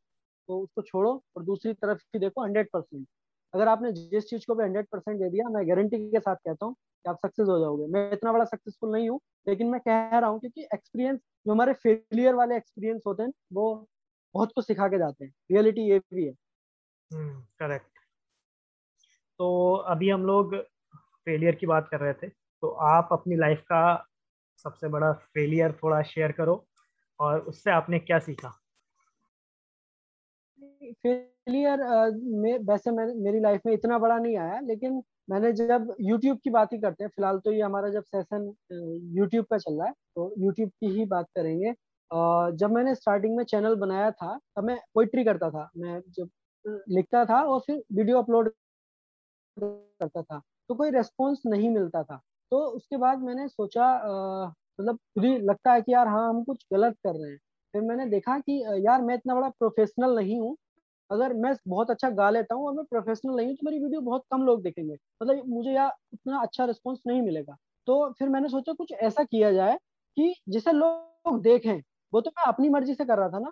तो उसको छोड़ो और दूसरी तरफ़ ही देखो हंड्रेड परसेंट अगर आपने जिस चीज़ को भी हंड्रेड परसेंट दे दिया मैं गारंटी के साथ कहता हूँ कि आप सक्सेस हो जाओगे। मैं इतना बड़ा सक्सेसफुल नहीं हूँ लेकिन मैं कह रहा हूँ क्योंकि एक्सपीरियंस जो हमारे फेलियर वाले एक्सपीरियंस होते हैं वो बहुत कुछ सिखा के जाते हैं। रियलिटी ये भी है। करेक्ट हम्म, तो अभी हम लोग फेलियर की बात कर रहे थे तो आप अपनी लाइफ का सबसे बड़ा फेलियर थोड़ा शेयर करो और उससे आपने क्या सीखा? फेलियर वैसे मैं, मेरी लाइफ में इतना बड़ा नहीं आया, लेकिन मैंने जब YouTube की बात ही करते हैं, फ़िलहाल तो ये हमारा जब सेशन YouTube का चल रहा है तो YouTube की ही बात करेंगे। जब मैंने स्टार्टिंग में चैनल बनाया था, तब मैं पोइट्री करता था। मैं जब लिखता था और फिर वीडियो अपलोड करता था तो कोई रेस्पॉन्स नहीं मिलता था। तो उसके बाद मैंने सोचा मतलब खुद ही लगता है कि यार हाँ हम कुछ गलत कर रहे हैं। फिर मैंने देखा कि यार, मैं इतना बड़ा प्रोफेशनल नहीं हूँ अगर मैं बहुत अच्छा गा लेता हूँ और मैं प्रोफेशनल नहीं हूँ तो मेरी वीडियो बहुत कम लोग देखेंगे। मतलब मुझे यार इतना अच्छा रिस्पॉन्स नहीं मिलेगा। तो फिर मैंने सोचा कुछ ऐसा किया जाए कि जिसे लोग देखें, वो तो मैं अपनी मर्ज़ी से कर रहा था ना।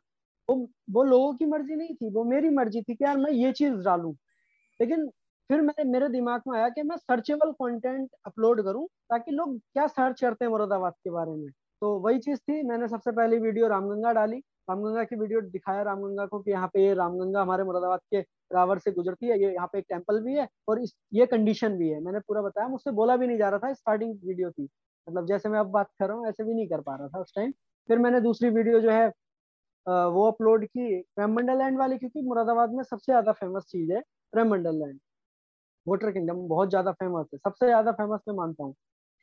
वो वो लोगों की मर्ज़ी नहीं थी, वो मेरी मर्ज़ी थी कि यार मैं ये चीज़ डालूं। लेकिन फिर मैंने, मेरे दिमाग में आया कि मैं सर्चेबल कंटेंट अपलोड करूँ ताकि लोग क्या सर्च करते हैं मुरादाबाद के बारे में। तो वही चीज़ थी, मैंने सबसे पहली वीडियो रामगंगा डाली। रामगंगा की वीडियो दिखाया रामगंगा को कि यहाँ पे ये रामगंगा हमारे मुरादाबाद के रावर से गुजरती है, ये यहाँ पे एक टेंपल भी है और इस, ये कंडीशन भी है। मैंने पूरा बताया, मुझसे बोला भी नहीं जा रहा था स्टार्टिंग वीडियो थी। मतलब जैसे मैं अब बात कर रहा हूँ, ऐसे भी नहीं कर पा रहा था उस टाइम फिर मैंने दूसरी वीडियो जो है वो अपलोड की ब्रह्मंडल लैंड वाली, क्योंकि मुरादाबाद में सबसे ज़्यादा फ़ेमस चीज़ है ब्रह्मंडल लैंड वोटर किंगडम बहुत ज़्यादा फ़ेमस है, सबसे ज़्यादा फ़ेमस मैं मानता हूँ।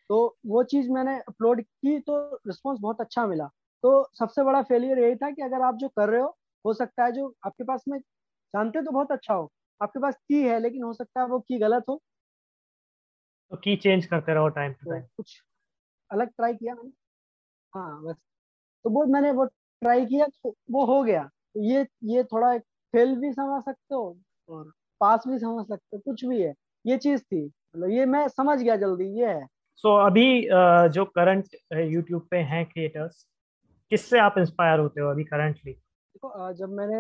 तो वो चीज़ मैंने अपलोड की तो रिस्पॉन्स बहुत अच्छा मिला। तो सबसे बड़ा फेलियर यही था कि अगर आप जो कर रहे हो हो सकता है जो आपके पास में जानते तो बहुत अच्छा हो आपके पास की है लेकिन हो सकता है वो की गलत हो। तो की चेंज करते रहो टाइम टू टाइम कुछ अलग ट्राई किया मैंने। हाँ बस। तो वो मैंने वो ट्राई किया तो वो हो गया। तो ये ये थोड़ा एक फेल भी समझ सकते हो और पास भी समझ सकते हो कुछ भी है। ये चीज़ थी। मतलब ये मैं समझ गया जल्दी ये है। सो so, अभी जो करंट यूट्यूब पे हैं क्रिएटर्स किससे आप इंस्पायर होते हो अभी करंटली देखो जब मैंने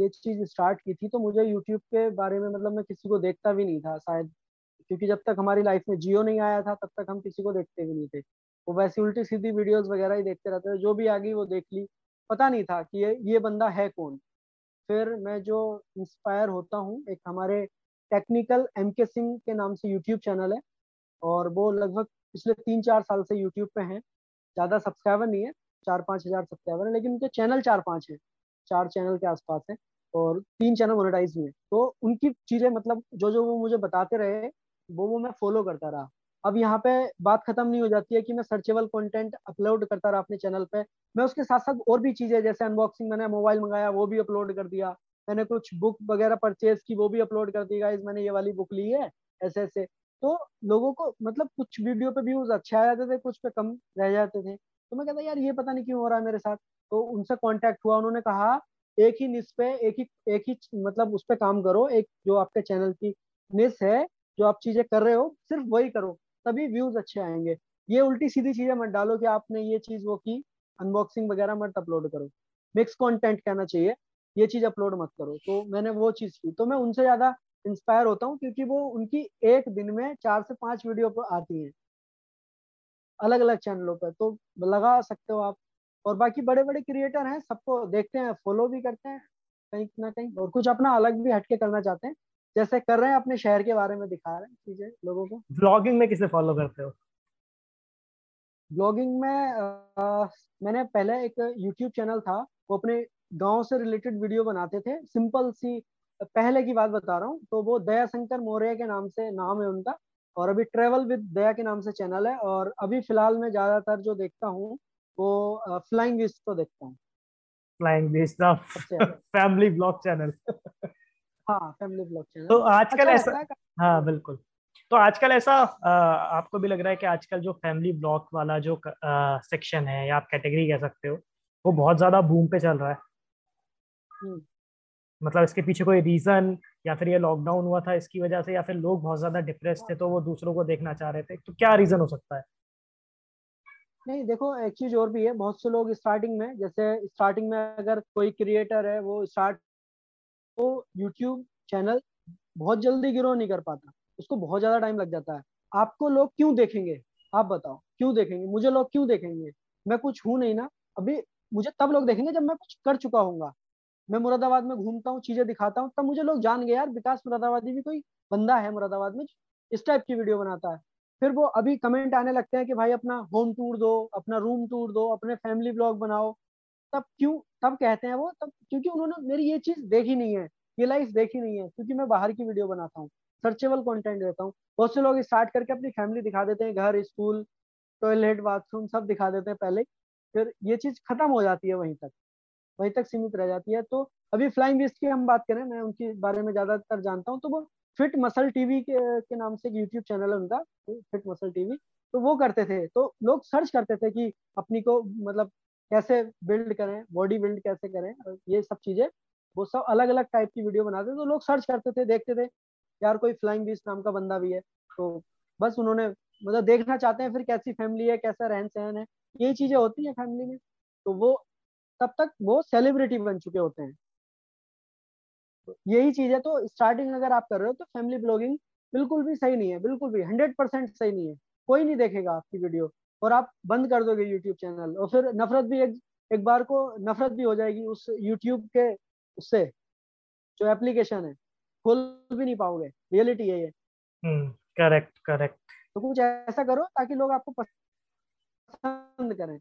ये चीज़ स्टार्ट की थी तो मुझे यूट्यूब के बारे में मतलब मैं किसी को देखता भी नहीं था शायद, क्योंकि जब तक हमारी लाइफ में जियो नहीं आया था, तब तक हम किसी को देखते भी नहीं थे। वो वैसी उल्टी सीधी वीडियोस वगैरह ही देखते रहते थे, जो भी आ गई वो देख ली। पता नहीं था कि ये ये बंदा है कौन। फिर मैं जो इंस्पायर होता हूँ, एक हमारे टेक्निकल एम के सिंह के नाम से यूट्यूब चैनल है, और वो लगभग पिछले तीन चार साल से यूट्यूब पे हैं। ज़्यादा सब्सक्राइबर नहीं है चार पाँच हज़ार सब्सक्राइबर है, लेकिन उनके चैनल चार पाँच है, चार चैनल के आसपास है और तीन चैनल मोनेटाइज भी है। तो उनकी चीज़ें मतलब जो जो वो मुझे बताते रहे, वो वो मैं फॉलो करता रहा। अब यहाँ पे बात खत्म नहीं हो जाती है कि मैं सर्चेबल कंटेंट अपलोड करता रहा अपने चैनल पे। मैं उसके साथ साथ और भी चीज़ें, जैसे अनबॉक्सिंग मैंने मोबाइल मंगाया, वो भी अपलोड कर दिया। मैंने कुछ बुक वगैरह परचेज की, वो भी अपलोड कर दी गाइज़ मैंने ये वाली बुक ली है ऐसे ऐसे तो लोगों को मतलब कुछ वीडियो पे व्यूज़ अच्छे आ जाते थे, कुछ पे कम रह जाते थे। तो मैं कहता, यार, ये पता नहीं क्यों हो रहा है मेरे साथ। तो उनसे कॉन्टेक्ट हुआ, उन्होंने कहा, एक ही निस पे, एक ही एक ही मतलब उस पर काम करो, एक जो आपके चैनल की निस है, जो आप चीज़ें कर रहे हो, सिर्फ़ वही करो, तभी व्यूज़ अच्छे आएँगे। ये उल्टी सीधी चीज़ें मत डालो कि आपने ये चीज़ वो की अनबॉक्सिंग वगैरह मत अपलोड करो। मिक्स कंटेंट कहना चाहिए, ये चीज़ अपलोड मत करो। तो मैंने वो चीज़ की तो मैं उनसे ज़्यादा इंस्पायर होता हूँ, क्योंकि वो उनकी एक दिन में चार से पाँच वीडियो आती है। अलग अलग चैनलों पर तो लगा सकते हो आप। और बाकी बड़े बड़े क्रिएटर हैं सबको देखते हैं फॉलो भी करते हैं कहीं ना कहीं और कुछ अपना अलग भी हटके करना चाहते हैं। जैसे कर रहे हैं अपने शहर के बारे में दिखा रहे हैं चीज़ें लोगों को। ब्लॉगिंग में किसे फॉलो करते हो? ब्लॉगिंग में आ, मैंने पहले एक यूट्यूब चैनल था वो अपने गाँव से रिलेटेड वीडियो बनाते थे। सिंपल सी पहले की बात बता रहा हूँ तो वो दया शंकर मौर्य के नाम से नाम है उनका। और अभी ट्रेवल विद दया के नाम से चैनल है और अभी फ़िलहाल मैं ज़्यादातर जो देखता हूँ वो फ्लाइंग विस्ट को देखता हूँ। Flying Beast (laughs) family vlog channel. हाँ फैमिली ब्लॉग चैनल। तो आजकल अच्छा ऐसा हाँ बिल्कुल। तो आजकल ऐसा आ, आपको भी लग रहा है कि आजकल जो फैमिली ब्लॉग वाला जो सेक्शन है या आप कैटेगरी कह सकते हो वो बहुत ज़्यादा बूम पे चल रहा है। हम्म। मतलब इसके पीछे कोई रीजन या फिर ये लॉकडाउन हुआ था इसकी वजह से या फिर लोग बहुत ज़्यादा डिप्रेस थे तो वो दूसरों को देखना चाह रहे थे? तो क्या रीजन हो सकता है? नहीं, देखो, एक चीज़ और भी है, बहुत से लोग स्टार्टिंग में, जैसे स्टार्टिंग में अगर कोई क्रिएटर है, वो स्टार्ट तो यूट्यूब चैनल बहुत जल्दी ग्रो नहीं कर पाता, उसको बहुत ज़्यादा टाइम लग जाता है। आपको लोग क्यों देखेंगे? आप बताओ, क्यों देखेंगे? मुझे लोग क्यों देखेंगे? मैं कुछ हूँ नहीं ना, अभी मुझे तब लोग देखेंगे जब मैं कुछ कर चुका हूँ मैं मुरादाबाद में घूमता हूँ, चीज़ें दिखाता हूँ, तब मुझे लोग जान गए, यार, विकास मुरादाबादी भी कोई बंदा है मुरादाबाद में, इस टाइप की वीडियो बनाता है। फिर वो अभी कमेंट आने लगते हैं कि, भाई, अपना होम टूर दो, अपना रूम टूर दो, अपने फैमिली ब्लॉग बनाओ। तब क्यों, तब कहते हैं वो, तब क्योंकि उन्होंने मेरी ये चीज़ देखी नहीं है, ये लाइफ देखी नहीं है, क्योंकि मैं बाहर की वीडियो बनाता हूँ सर्चेबल कंटेंट देता हूँ। बहुत से लोग स्टार्ट करके अपनी फैमिली दिखा देते हैं, घर स्कूल टॉयलेट बाथरूम सब दिखा देते हैं पहले, फिर ये चीज़ खत्म हो जाती है वहीं तक। वहीं तक सीमित रह जाती है। तो अभी फ्लाइंग विस्ट की हम बात करें मैं उनके बारे में ज़्यादातर जानता हूँ। तो वो फिट मसल टीवी के, के नाम से एक यूट्यूब चैनल है उनका फिट मसल टीवी तो वो करते थे। तो लोग सर्च करते थे कि अपनी को मतलब कैसे बिल्ड करें बॉडी बिल्ड कैसे करें ये सब चीज़ें। वो सब अलग अलग टाइप की वीडियो बनाते थे। तो लोग सर्च करते थे देखते थे यार कोई फ्लाइंग बीस नाम का बंदा भी है। तो बस उन्होंने मतलब देखना चाहते हैं फिर कैसी फैमिली है कैसा रहन सहन है। यही चीज़ें होती है फैमिली में। तो वो तब तक वो सेलिब्रिटी बन चुके होते हैं। यही चीज़ है तो स्टार्टिंग अगर आप कर रहे हो तो फैमिली ब्लॉगिंग बिल्कुल भी सही नहीं है बिल्कुल भी हंड्रेड परसेंट सही नहीं है। कोई नहीं देखेगा आपकी वीडियो और आप बंद कर दोगे यूट्यूब चैनल और फिर नफरत भी एक एक बार को नफरत भी हो जाएगी उस यूट्यूब के उससे जो एप्लीकेशन है खोल भी नहीं पाओगे रियलिटी है ये। करेक्ट हम्म, करेक्ट तो कुछ ऐसा करो ताकि लोग आपको पसंद करें।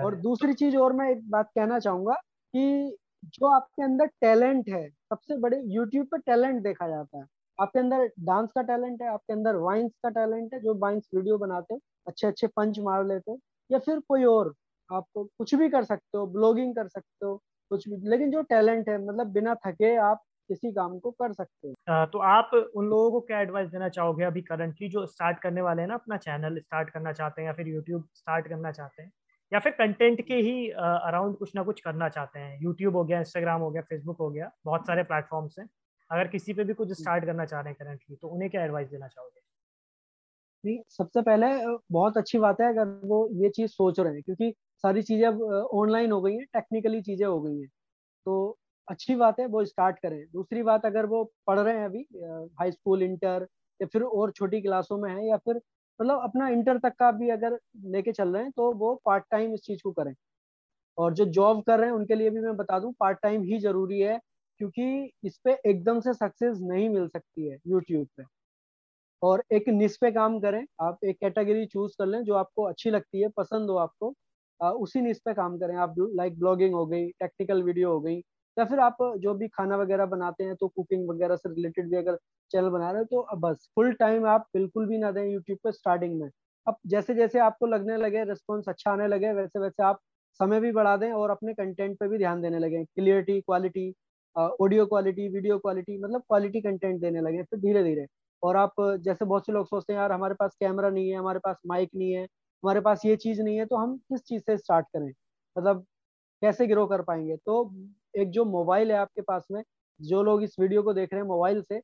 और दूसरी चीज़ और मैं एक बात कहना चाहूँगा कि जो आपके अंदर टैलेंट है सबसे बड़े यूट्यूब पे टैलेंट देखा जाता है। आपके अंदर डांस का टैलेंट है आपके अंदर वाइन्स का टैलेंट है जो वाइन्स वीडियो बनाते हो अच्छे अच्छे पंच मार लेते हो या फिर कोई और आप कुछ भी कर सकते हो ब्लॉगिंग कर सकते हो कुछ भी लेकिन जो टैलेंट है मतलब बिना थके आप किसी काम को कर सकते हो। तो आप उन लोगों को क्या एडवाइस देना चाहोगे अभी करंटली जो स्टार्ट करने वाले हैं ना अपना चैनल स्टार्ट करना चाहते हैं या फिर यूट्यूब स्टार्ट करना चाहते हैं? या फिर कंटेंट के ही अराउंड कुछ ना कुछ करना चाहते हैं। यूट्यूब हो गया इंस्टाग्राम हो गया फेसबुक हो गया बहुत सारे प्लेटफॉर्म्स हैं। अगर किसी पे भी कुछ स्टार्ट करना चाह रहे हैं करंटली तो उन्हें क्या एडवाइस देना चाहोगे? नहीं सबसे पहले बहुत अच्छी बात है अगर वो ये चीज़ सोच रहे हैं क्योंकि सारी चीज़ें अब ऑनलाइन हो गई हैं टेक्निकली चीज़ें हो गई हैं। तो अच्छी बात है वो स्टार्ट करें। दूसरी बात अगर वो पढ़ रहे हैं अभी हाई स्कूल इंटर या फिर और छोटी क्लासों में है या फिर मतलब अपना इंटर तक का भी अगर लेके चल रहे हैं तो वो पार्ट टाइम इस चीज़ को करें। और जो जॉब कर रहे हैं उनके लिए भी मैं बता दूँ पार्ट टाइम ही ज़रूरी है क्योंकि इस पे एकदम से सक्सेस नहीं मिल सकती है यूट्यूब पे। और एक निस पे काम करें आप एक कैटेगरी चूज़ कर लें जो आपको अच्छी लगती है पसंद हो आपको आ, उसी निस पे काम करें। आप लाइक ब्लॉगिंग हो गई टेक्निकल वीडियो हो गई या फिर आप जो भी खाना वगैरह बनाते हैं तो कुकिंग वगैरह से रिलेटेड भी अगर चैनल बना रहे हो तो बस फुल टाइम आप बिल्कुल भी ना दें यूट्यूब पे स्टार्टिंग में। अब जैसे जैसे आपको लगने लगे रिस्पॉन्स अच्छा आने लगे, वैसे वैसे आप समय भी बढ़ा दें और अपने कंटेंट पे भी ध्यान देने लगे। Clarity quality audio quality video quality मतलब क्वालिटी कंटेंट देने लगे फिर धीरे धीरे। और आप जैसे बहुत से लोग सोचते हैं, यार, हमारे पास कैमरा नहीं है, हमारे पास माइक नहीं है, हमारे पास ये चीज़ नहीं है तो हम किस चीज़ से स्टार्ट करें? मतलब कैसे ग्रो कर पाएँगे? तो एक जो मोबाइल है आपके पास में, जो लोग इस वीडियो को देख रहे हैं मोबाइल से,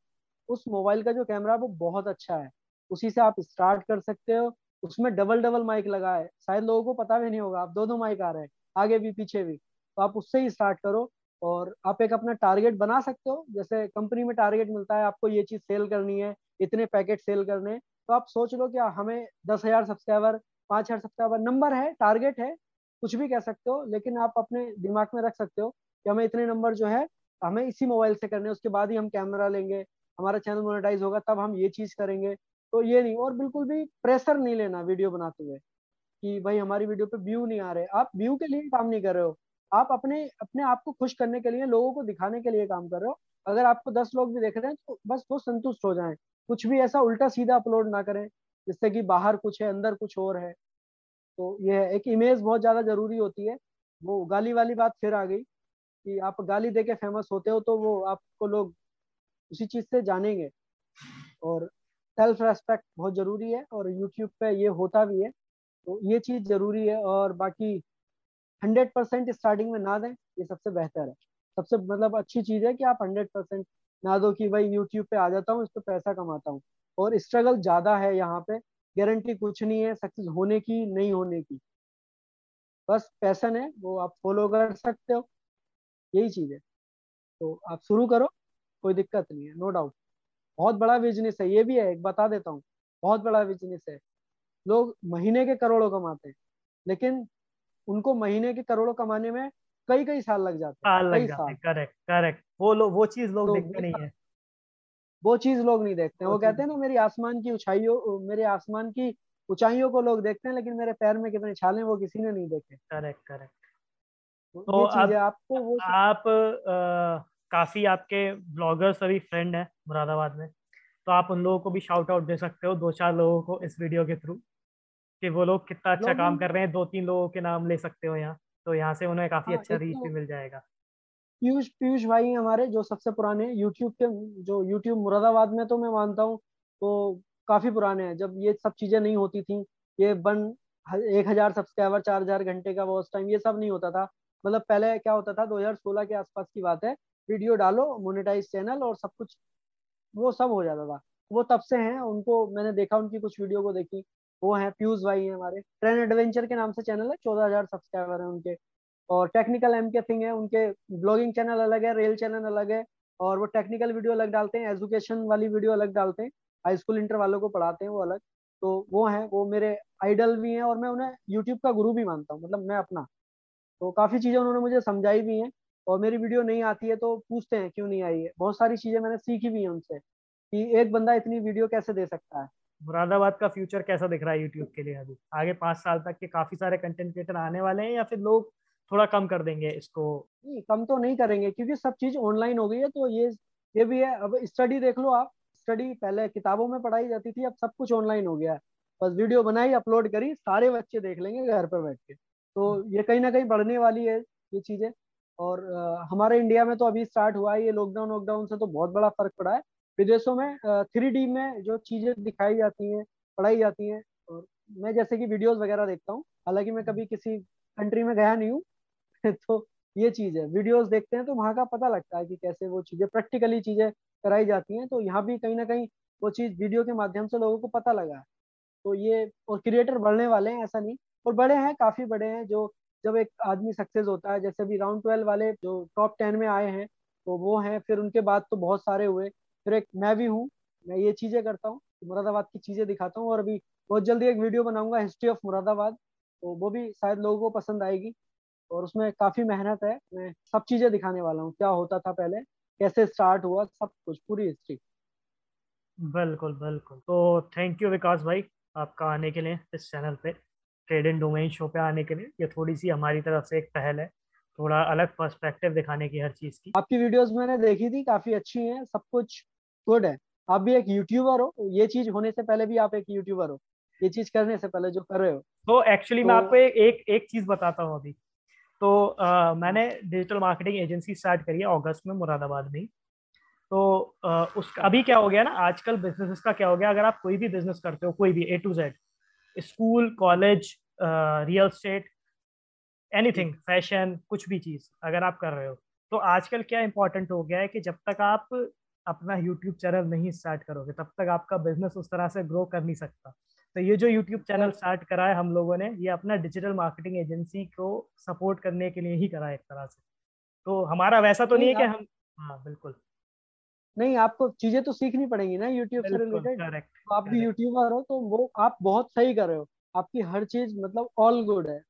उस मोबाइल का जो कैमरा वो बहुत अच्छा है। उसी से आप स्टार्ट कर सकते हो। उसमें डबल डबल माइक लगा है। शायद लोगों को पता भी नहीं होगा, आप दो दो माइक आ रहे हैं, आगे भी, पीछे भी। तो आप उससे ही स्टार्ट करो और आप एक अपना टारगेट बना सकते हो। जैसे कंपनी में टारगेट मिलता है, आपको ये चीज़ सेल करनी है, इतने पैकेट सेल करने तो आप सोच लो कि हमें दस हज़ार सब्सक्राइबर, पाँच हज़ार सब्सक्राइबर नंबर है, टारगेट है, कुछ भी कह सकते हो, लेकिन आप अपने दिमाग में रख सकते हो कि हमें इतने नंबर जो है, हमें इसी मोबाइल से करने उसके बाद ही हम कैमरा लेंगे, हमारा चैनल मोनेटाइज होगा, तब हम ये चीज़ करेंगे। तो ये नहीं, और बिल्कुल भी प्रेशर नहीं लेना वीडियो बनाते हुए कि भाई हमारी वीडियो पे व्यू नहीं आ रहे। आप व्यू के लिए काम नहीं कर रहे हो। आप अपने अपने आप को खुश करने के लिए, लोगों को दिखाने के लिए काम कर रहे हो। अगर आपको दस लोग भी देख रहे हैं तो बस वो संतुष्ट हो जाए। कुछ भी ऐसा उल्टा सीधा अपलोड ना करें, जिससे कि बाहर कुछ है, अंदर कुछ और है। तो ये एक इमेज बहुत ज़्यादा ज़रूरी होती है। वो गाली वाली बात फिर आ गई। कि आप गाली दे के फ़ेमस होते हो तो वो आपको लोग उसी चीज़ से जानेंगे। और सेल्फ रेस्पेक्ट बहुत ज़रूरी है और यूट्यूब पे ये होता भी है। तो ये चीज़ ज़रूरी है और बाकी हंड्रेड परसेंट स्टार्टिंग में ना दें, ये सबसे बेहतर है। सबसे मतलब अच्छी चीज़ है कि आप हंड्रेड परसेंट ना दो कि भाई यूट्यूब पे आ जाता हूँ, इस पर पैसा कमाता हूँ। और स्ट्रगल ज़्यादा है यहाँ पे। गारंटी कुछ नहीं है सक्सेस होने की, नहीं होने की। बस पैसन है, वो आप फॉलो कर सकते हो। यही चीज़ है। तो आप शुरू करो कोई दिक्कत नहीं है नो डाउट बहुत बड़ा बिज़नेस है ये भी है एक बता देता हूँ। बहुत बड़ा बिज़नेस है। लोग महीने के करोड़ों कमाते हैं लेकिन उनको महीने के करोड़ों कमाने में कई कई साल लग जाते हैं लग जाते हैं करेक्ट करेक्ट वो लोग वो चीज़ लोग तो देखते नहीं है। वो चीज़ लोग नहीं देखते हैं। वो कहते हैं ना मेरी आसमान की ऊंचाइयों मेरे आसमान की ऊंचाइयों को लोग देखते हैं लेकिन मेरे पैर में कितने छाले वो किसी ने नहीं देखे। करेक्ट करेक्ट तो, अब आपको वो आप आ, काफ़ी आपके ब्लॉगर्स अभी फ्रेंड है मुरादाबाद में तो आप उन लोगों को भी शाउट आउट दे सकते हो दो चार लोगों को इस वीडियो के थ्रू कि वो लोग कितना अच्छा काम कर रहे हैं दो तीन लोगों के नाम ले सकते हो यहाँ तो यहाँ से उन्हें काफ़ी हाँ, अच्छा रीच तो, भी मिल जाएगा। पीयूष पीयूष भाई हमारे जो सबसे पुराने यूट्यूब के जो यूट्यूब मुरादाबाद में तो मैं मानता हूँ तो काफ़ी पुराने हैं जब ये सब चीज़ें नहीं होती थी ये बन एक हज़ार सब्सक्राइबर चार हज़ार घंटे का वॉच टाइम ये सब नहीं होता था मतलब पहले क्या होता था 2016 के आसपास की बात है, वीडियो डालो मोनेटाइज चैनल और सब कुछ, वो सब हो जाता था। वो तब से हैं, उनको मैंने देखा, उनकी कुछ वीडियो को देखी, वो हैं पीयूष भाई हैं हमारे। ट्रेन एडवेंचर के नाम से चैनल है, चौदह हज़ार सब्सक्राइबर है उनके। और टेक्निकल एम के थिंग है, उनके ब्लॉगिंग चैनल अलग है रेल चैनल अलग है, और वो टेक्निकल वीडियो अलग डालते हैं एजुकेशन वाली वीडियो अलग डालते हैं हाई स्कूल इंटर वालों को पढ़ाते हैं वो अलग। तो वो हैं, वो मेरे आइडल भी हैं और मैं उन्हें यूट्यूब का गुरु भी मानता हूँ मतलब मैं अपना। तो काफ़ी चीज़ें उन्होंने मुझे समझाई भी हैं और मेरी वीडियो नहीं आती है तो पूछते हैं क्यों नहीं आई है? बहुत सारी चीज़ें मैंने सीखी भी हैं उनसे कि एक बंदा इतनी वीडियो कैसे दे सकता है? मुरादाबाद का फ्यूचर कैसा दिख रहा है यूट्यूब के लिए अभी? आगे पाँच साल तक के काफ़ी सारे कंटेंट क्रिएटर आने वाले हैं या फिर लोग थोड़ा कम कर देंगे इसको? नहीं कम तो नहीं करेंगे क्योंकि सब चीज़ ऑनलाइन हो गई है तो ये ये भी है। अब स्टडी देख लो आप। स्टडी पहले किताबों में पढ़ाई जाती थी अब सब कुछ ऑनलाइन हो गया है। बस वीडियो बनाई अपलोड करी सारे बच्चे देख लेंगे घर पर बैठ के। तो ये कहीं ना कहीं बढ़ने वाली है, ये चीज़ें। और हमारे इंडिया में तो अभी स्टार्ट हुआ है ये लॉकडाउन वॉकडाउन से तो बहुत बड़ा फ़र्क पड़ा है। विदेशों में थ्री में जो चीज़ें दिखाई जाती हैं, पढ़ाई जाती हैं, और मैं जैसे कि वीडियोस वगैरह देखता हूँ, हालाँकि मैं कभी किसी कंट्री में गया नहीं हूँ (laughs) तो ये चीज़ है। वीडियोस देखते हैं तो वहाँ का पता लगता है कि कैसे वो चीज़ें प्रैक्टिकली चीज़ें कराई जाती हैं तो यहाँ भी कहीं ना कहीं वो चीज़ वीडियो के माध्यम से लोगों को पता लगा है। तो ये, और क्रिएटर बढ़ने वाले हैं, ऐसा नहीं। और बड़े हैं, काफ़ी बड़े हैं, जो जब एक आदमी सक्सेस होता है, जैसे अभी राउंड ट्वेल्व वाले जो टॉप टेन में आए हैं तो वो हैं, फिर उनके बाद तो बहुत सारे हुए। फिर एक मैं भी हूँ, मैं ये चीज़ें करता हूँ मुरादाबाद की चीज़ें दिखाता हूँ, और अभी बहुत जल्दी एक वीडियो बनाऊँगा हिस्ट्री ऑफ़ मुरादाबाद तो वो भी शायद लोगों को पसंद आएगी, और उसमें काफ़ी मेहनत है, मैं सब चीज़ें दिखाने वाला हूँ, क्या होता था पहले, कैसे स्टार्ट हुआ, सब कुछ, पूरी हिस्ट्री बिल्कुल बिल्कुल। तो थैंक यू विकास भाई, आपका आने के लिए इस चैनल पे। ट्रेड एंड डोमेन शो पे आने के लिए ये थोड़ी सी हमारी तरफ़ से एक पहल है थोड़ा अलग पर्सपेक्टिव दिखाने की हर चीज़ की। आपकी वीडियोस मैंने देखी थी काफ़ी अच्छी हैं सब कुछ गुड है। आप भी एक यूट्यूबर हो ये चीज़ होने से पहले भी आप एक यूट्यूबर हो ये चीज़ करने से पहले जो कर रहे हो। तो एक्चुअली तो, मैं आपको एक एक, एक चीज़ बताता हूँ अभी। तो आ, मैंने डिजिटल मार्केटिंग एजेंसी स्टार्ट करी है अगस्त में मुरादाबाद में तो आ, उस अभी क्या हो गया ना आजकल बिज़नेस का क्या हो गया अगर आप कोई भी बिज़नेस करते हो कोई भी A to Z school college real estate anything fashion कुछ भी चीज़ अगर आप कर रहे हो। तो आजकल क्या इंपॉर्टेंट हो गया है कि जब तक आप अपना यूट्यूब चैनल नहीं स्टार्ट करोगे तब तक आपका बिज़नेस उस तरह से ग्रो कर नहीं सकता। तो ये जो यूट्यूब चैनल स्टार्ट करा है हम लोगों ने ये अपना डिजिटल मार्केटिंग एजेंसी को सपोर्ट करने के लिए ही करा है एक तरह से। तो हमारा वैसा तो नहीं, नहीं है कि हम हाँ बिल्कुल। नहीं आपको चीज़ें तो सीखनी पड़ेंगी ना यूट्यूब से रिलेटेड तो आप भी यूट्यूबर हो तो वो आप बहुत सही कर रहे हो। आपकी हर चीज़ मतलब ऑल गुड है।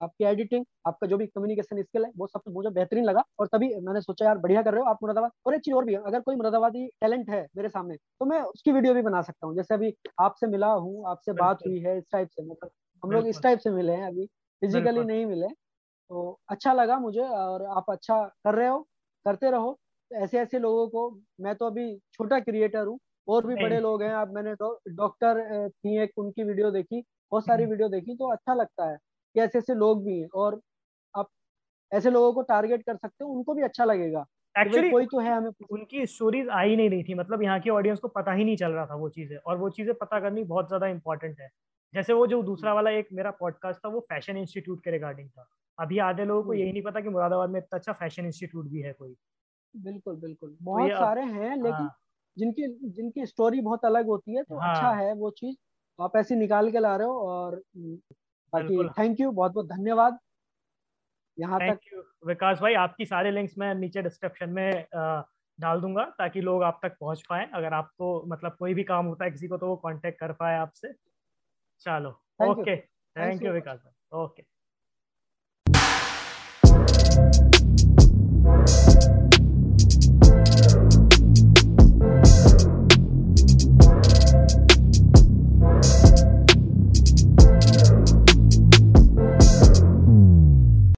आपकी एडिटिंग आपका जो भी कम्युनिकेशन स्किल है वो सब कुछ मुझे बेहतरीन लगा और तभी मैंने सोचा यार बढ़िया कर रहे हो आप मुरादाबाद और एक चीज़ और भी है अगर कोई मुरादाबादी टैलेंट है मेरे सामने तो मैं उसकी वीडियो भी बना सकता हूँ। जैसे अभी आपसे मिला हूँ आपसे बात हुई है इस टाइप से मतलब हम लोग इस टाइप से मिले हैं अभी। फिजिकली नहीं मिले तो अच्छा लगा मुझे और आप अच्छा कर रहे हो करते रहो। ऐसे ऐसे लोगों को मैं तो अभी छोटा क्रिएटर हूँ और भी बड़े लोग हैं अब मैंने डॉक्टर थी एक उनकी वीडियो देखी बहुत सारी वीडियो हम्म। देखी तो अच्छा लगता है कि ऐसे ऐसे लोग भी हैं और आप ऐसे लोगों को टारगेट कर सकते हो उनको भी अच्छा लगेगा एक्चुअली कोई तो है हमें उनकी स्टोरीज आ ही नहीं रही थी मतलब यहाँ की ऑडियंस को पता ही नहीं चल रहा था वो चीज़ें और वो चीज़ें पता करनी बहुत ज़्यादा इंपॉर्टेंट है। जैसे वो जो दूसरा वाला एक मेरा पॉडकास्ट था वो फ़ैशन इंस्टीट्यूट के रिगार्डिंग था। अभी आधे लोगों को हम्म। यही नहीं पता कि मुरादाबाद में इतना अच्छा फ़ैशन इंस्टीट्यूट भी है कोई। बिल्कुल बिल्कुल। तो बहुत सारे हैं लेकिन हाँ। जिनकी जिनकी स्टोरी बहुत अलग होती है तो हाँ, अच्छा है वो चीज़। आप ऐसी निकाल के ला रहे हो और बाकी थैंक यू बहुत बहुत धन्यवाद। यहाँ तक विकास भाई। आपकी सारे लिंक्स मैं नीचे डिस्क्रिप्शन में डाल दूँगा ताकि लोग आप तक पहुँच पाए। अगर आपको मतलब कोई भी काम होता है किसी को तो वो कांटेक्ट कर पाए आपसे। चलो ओके थैंक यू विकास भाई। ओके